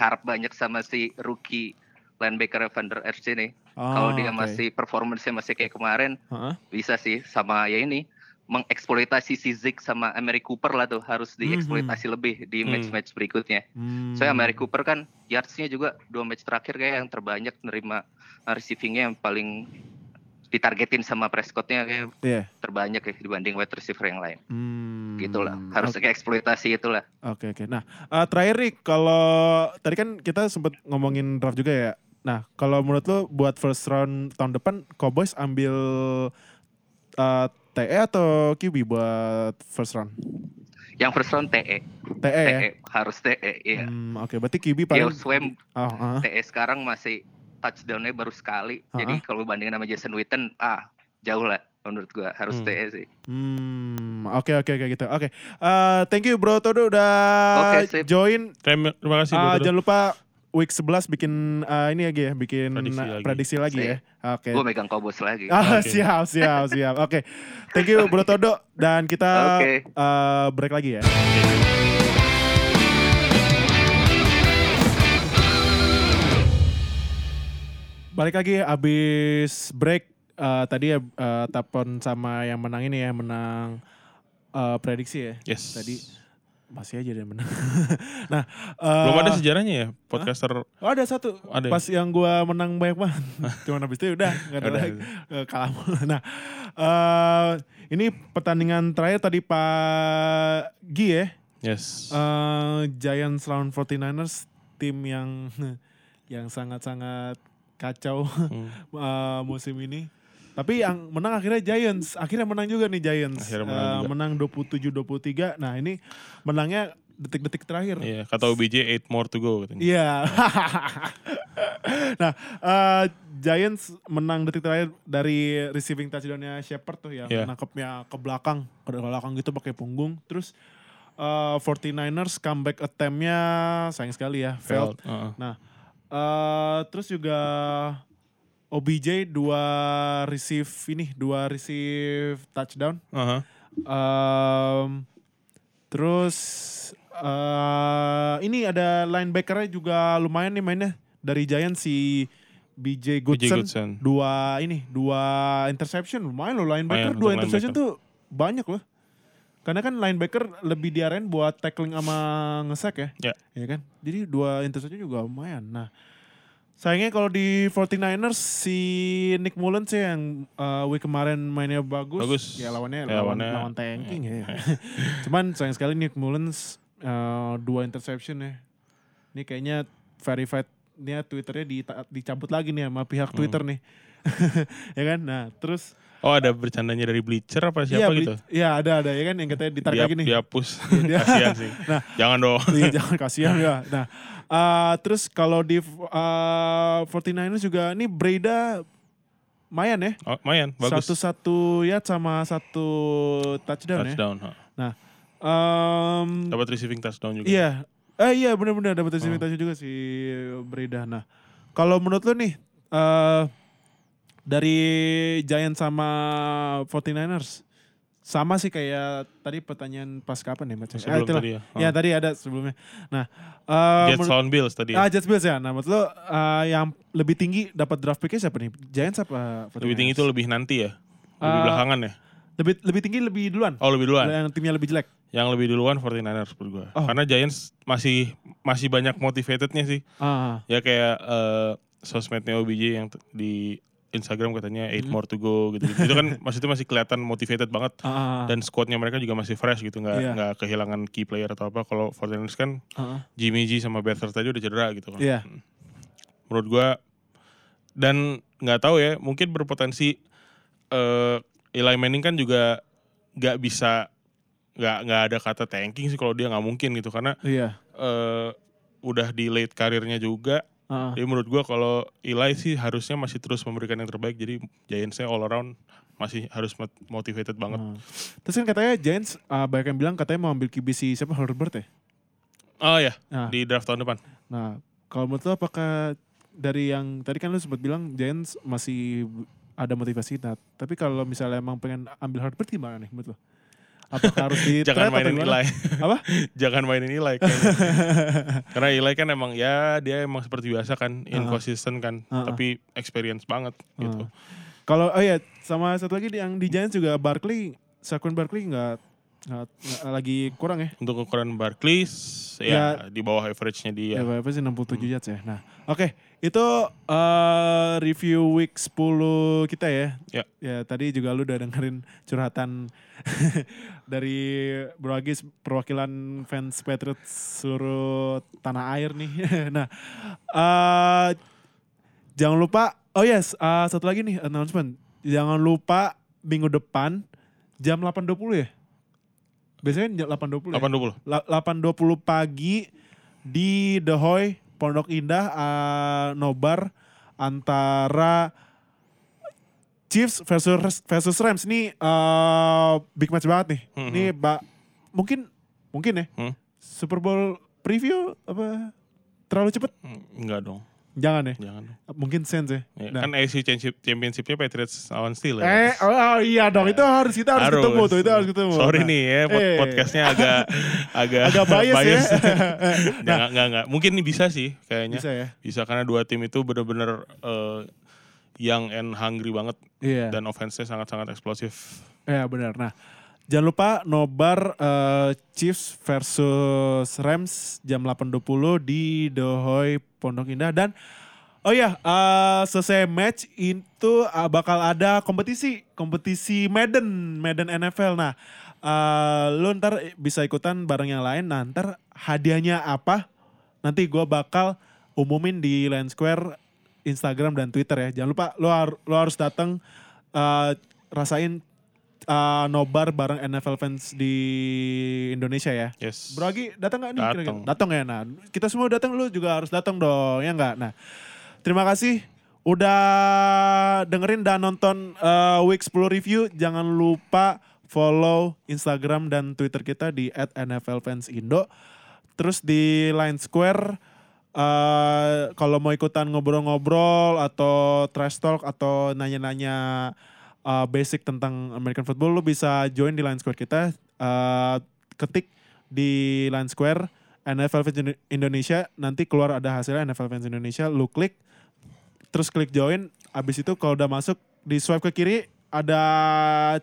harap banyak sama si rookie linebacker Vander Esch nih. Oh, Kalau dia oke. masih performance-nya masih kayak kemarin, Ah, ah. bisa sih sama ya ini mengeksploitasi si Zeke sama Amari Cooper lah tuh harus dieksploitasi lebih di Hmm. match-match berikutnya. Hmm. Soalnya Amari Cooper kan yards-nya juga dua match terakhir kayak yang terbanyak nerima uh, receiving-nya yang paling ditargetin sama Prescott-nya kayak Iya. terbanyak ya dibanding wide receiver yang lain. Hmm. Gitulah, harus Oke. eksploitasi itulah. Oke oke. Nah eh, terakhir nih kalau tadi kan kita sempat ngomongin draft juga ya. Nah kalau menurut lo buat first round tahun depan Cowboys ambil eh, TE atau QB buat first round? Yang first round TE, TE ya. TE harus TE, iya. Hmm, Oke berarti QB paling. Swam Oh, ah. TE sekarang masih touchdown-nya baru sekali. Ah, Jadi kalau bandingin sama Jason Witten, ah jauh lah menurut gua harus Hmm. TE sih. Hmm, oke oke oke gitu. Oke, Eh, thank you Bro Todo udah Oke, sip. join. Terima, terima kasih. Bro Todo. jangan lupa week 11 bikin eh, ini lagi ya, bikin Prediksi lagi. prediksi lagi ya. Oke. Gue megang Cowboys lagi. Ah, Oke. siap, siap, siap. Oke. Thank you Bro Todo dan kita Oke. eh, break lagi ya. Balik lagi abis break eh, tadi ya eh, Tapon sama yang menang ini ya, menang eh, prediksi ya. Yes. Tadi masih aja dia menang. *laughs* nah, eh, Belum ada sejarahnya ya podcaster. Oh ada satu. Ada ya? Pas yang gua menang banyak banget. *laughs* Cuman habis itu udah nggak ada lagi. Eh, Kalah. Nah, eh ini pertandingan terakhir tadi Pak Gi ya. Yes. Eh, Giants lawan 49ers tim yang *laughs* yang sangat-sangat kacau Hmm. eh, musim ini. Tapi yang menang akhirnya Giants. Akhirnya menang juga nih Giants. Akhirnya menang Eh, juga. menang 27-23. Nah ini menangnya detik-detik terakhir. Iya, kata OBJ 8 more to go katanya. Iya. *laughs* nah, eh, Giants menang detik terakhir dari receiving touchdownnya Shepard tuh yang Iya. nangkepnya ke belakang, ke belakang gitu pakai punggung. Terus eh, 49ers comeback attempt-nya sayang sekali ya, failed. Failed. Heeh. Nah, eh terus juga OBJ dua receive ini, dua receive touchdown. Aha. Em, terus eh ini ada linebackernya juga lumayan nih mainnya dari Giants si BJ Goodson, Goodson. dua ini dua interception lumayan loh linebacker Lumayan dua interception linebacker. tuh banyak loh karena kan linebacker lebih diarahin buat tackling sama ngesek ya Ya. ya kan jadi dua interception juga lumayan nah sayangnya kalau di 49ers si Nick Mullens sih yang uh, week kemarin mainnya bagus, Bagus. ya lawannya Ya, lawan, lawannya- lawan tanking ya. *laughs* Cuman sayang sekali Nick Mullens uh, dua interception ya. Ini kayaknya verified nya Twitternya dita- dicabut lagi nih sama pihak Hmm. Twitter nih. *laughs* Ya kan? Nah terus Oh ada bercandanya dari Bleacher apa iya, siapa beli- gitu? iya ada ada ya kan yang katanya ditarik Dia, lagi nih dihapus. *laughs* Dia- Kasihan sih. Nah. Jangan dong. Iya, jangan *laughs* kasihan ya. Nah, uh, terus kalau di uh, 49ers juga ini Breda lumayan ya. Oh, lumayan, bagus. Satu-satu ya sama satu touchdown, ya. touchdown. ha. Um, Dapat receiving touchdown juga. iya. Eh iya benar-benar dapat receiving Oh. touchdown juga si Breda. Nah, kalau menurut lu nih uh, dari Giants sama 49ers sama sih kayak tadi pertanyaan pas kapan ya baca? Sebelum itulah. tadi ya. Ya tadi ada sebelumnya. Nah, uh, Jets lawan Bills tadi. Ah, ya. Jets Bills ya. Nah, menurut lo uh, yang lebih tinggi dapat draft picknya siapa nih? Giants apa? lebih tinggi itu 49ers? lebih nanti ya. Lebih Ah, belakangan ya. lebih lebih tinggi lebih duluan. Oh lebih duluan. Yang timnya lebih jelek. Yang lebih duluan 49ers menurut gue. Oh. Karena Giants masih masih banyak motivatednya sih. Ah, Ya kayak eh, sosmednya OBJ yang di Instagram katanya eight Hmm. more to go gitu. itu kan *laughs* maksudnya masih kelihatan motivated banget ah, dan squadnya mereka juga masih fresh gitu nggak Iya. nggak kehilangan key player atau apa. Kalau 49ers kan ah. Jimmy G sama Beathard aja udah cedera gitu kan. Iya. Menurut gua dan nggak tahu ya mungkin berpotensi eh Eli Manning kan juga nggak bisa nggak nggak ada kata tanking sih kalau dia nggak mungkin gitu karena Iya. eh udah di late karirnya juga. Ah. Jadi menurut gua kalau Eli sih harusnya masih terus memberikan yang terbaik. Jadi Giants-nya all around masih harus mot- motivated banget. Ah. Terus kan katanya Giants ah, banyak yang bilang katanya mau ambil QB si siapa Herbert ya. Oh ya, Nah, di draft tahun depan. nah kalau menurut lo apakah dari yang tadi kan lu sempat bilang Giants masih ada motivasi nah, tapi kalau misalnya emang pengen ambil Herbert gimana nih menurut lo? Apakah harus di *laughs* *laughs* Jangan mainin? Eli. Apa? Jangan mainin Eli. kayaknya. Karena Eli kan emang ya dia emang seperti biasa kan, inconsistent kan, Ah, ah. tapi experience banget gitu. Kalau oh ya sama satu lagi yang di Giants juga Barkley, Saquon Barkley nggak lagi kurang ya. Untuk ukuran Barclays ya, di bawah average-nya dia. Ya, sih 67 yards ya. Nah, oke. Itu eh, review week 10 kita ya. Ya. Ya, tadi juga lu udah dengerin curhatan *laughs* dari Bro Agis perwakilan fans Patriots seluruh tanah air nih. *laughs* nah, eh jangan lupa oh yes, eh, satu lagi nih announcement. Jangan lupa minggu depan jam 8.20 ya. Biasanya jam 8.20 ya? 820. La- 8.20 pagi di The Hoy Pondok Indah uh, nobar antara Chiefs versus versus Rams ini uh, big match banget nih. Mhm. Ini ba mungkin mungkin ya Hmm? Super Bowl preview apa terlalu cepet? Hmm, Enggak dong, Jangan ya. jangan. Mungkin sense ya. Ya, Nah. Kan AFC Championship, Championship-nya Patriots lawan Steelers. Eh, oh, oh, iya dong, itu harus kita harus, ketemu tuh, itu harus ketemu. Sorry Nah, nih ya, pod- eh. podcastnya agak *laughs* agak agak bias, ya. Jangan, enggak, enggak. Mungkin ini bisa sih kayaknya. Bisa ya. Bisa karena dua tim itu bener-bener eh, young and hungry banget Iya. dan offense-nya sangat-sangat eksplosif. Ya benar. Nah, jangan lupa nobar eh, Chiefs versus Rams jam 8.20 di The Hoy Pondok Indah dan oh ya eh, selesai match itu eh, bakal ada kompetisi kompetisi Madden Madden NFL. Nah, eh, lu ntar bisa ikutan bareng yang lain. Nah, ntar hadiahnya apa? Nanti gue bakal umumin di Line Square Instagram dan Twitter ya. Jangan lupa lo, har- lo harus datang eh, rasain eh, nobar bareng NFL fans di Indonesia ya. Yes. Bro Agi datang nggak nih? Datang. Datang ya. Nah, kita semua datang lu juga harus datang dong, ya nggak? Nah, terima kasih udah dengerin dan nonton eh, Week 10 review. Jangan lupa follow Instagram dan Twitter kita di @nflfansindo. Terus di Line Square eh kalau mau ikutan ngobrol-ngobrol atau trash talk atau nanya-nanya eh, basic tentang American football lu bisa join di Line Square kita Eh, ketik di Line Square NFL Fans Indo- Indonesia nanti keluar ada hasilnya NFL Fans Indonesia lu klik terus klik join abis itu kalau udah masuk di swipe ke kiri ada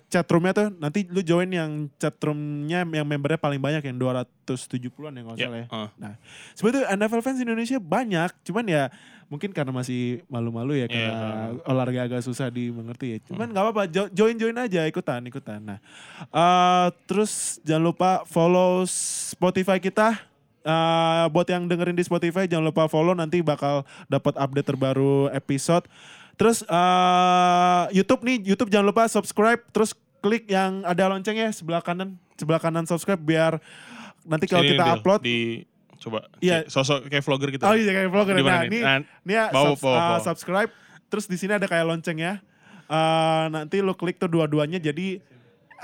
chat roomnya tuh nanti lu join yang chat roomnya yang membernya paling banyak yang 270-an ya kalau Ya, salah ya. uh. Nah, sebenarnya NFL fans Indonesia banyak, cuman ya mungkin karena masih malu-malu ya karena Iya. olahraga agak susah dimengerti ya. Cuman nggak apa-apa, jo- join-join aja ikutan, ikutan. Nah, eh, terus jangan lupa follow Spotify kita. Eh, buat yang dengerin di Spotify jangan lupa follow nanti bakal dapat update terbaru episode. Terus eh, YouTube nih, YouTube jangan lupa subscribe terus klik yang ada loncengnya sebelah kanan, sebelah kanan subscribe biar nanti kalau kita Del, upload di coba Iya. kayak sosok kayak vlogger gitu. Oh iya kayak vlogger. Nah, ini, Nah, ini ya bawah, subs- bawah, uh, bawah. subscribe. Terus di sini ada kayak lonceng ya. Uh, nanti lu klik tuh dua-duanya jadi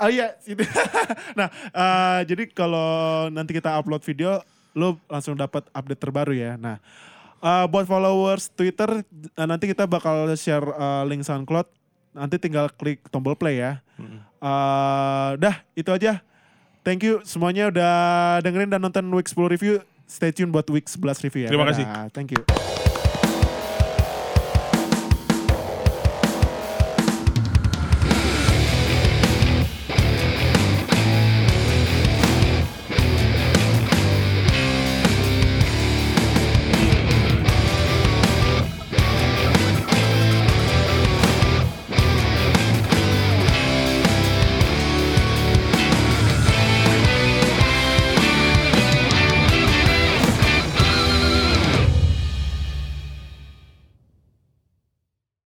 Oh iya, *laughs* nah, uh, jadi kalau nanti kita upload video, lu langsung dapat update terbaru ya. Nah, uh, buat followers Twitter, uh, nanti kita bakal share uh, link SoundCloud. Nanti tinggal klik tombol play ya. Mm. Uh, dah, itu aja. Thank you semuanya udah dengerin dan nonton Week 10 review. Stay tune buat Week 11 review ya. Terima kasih. Dadah. Thank you.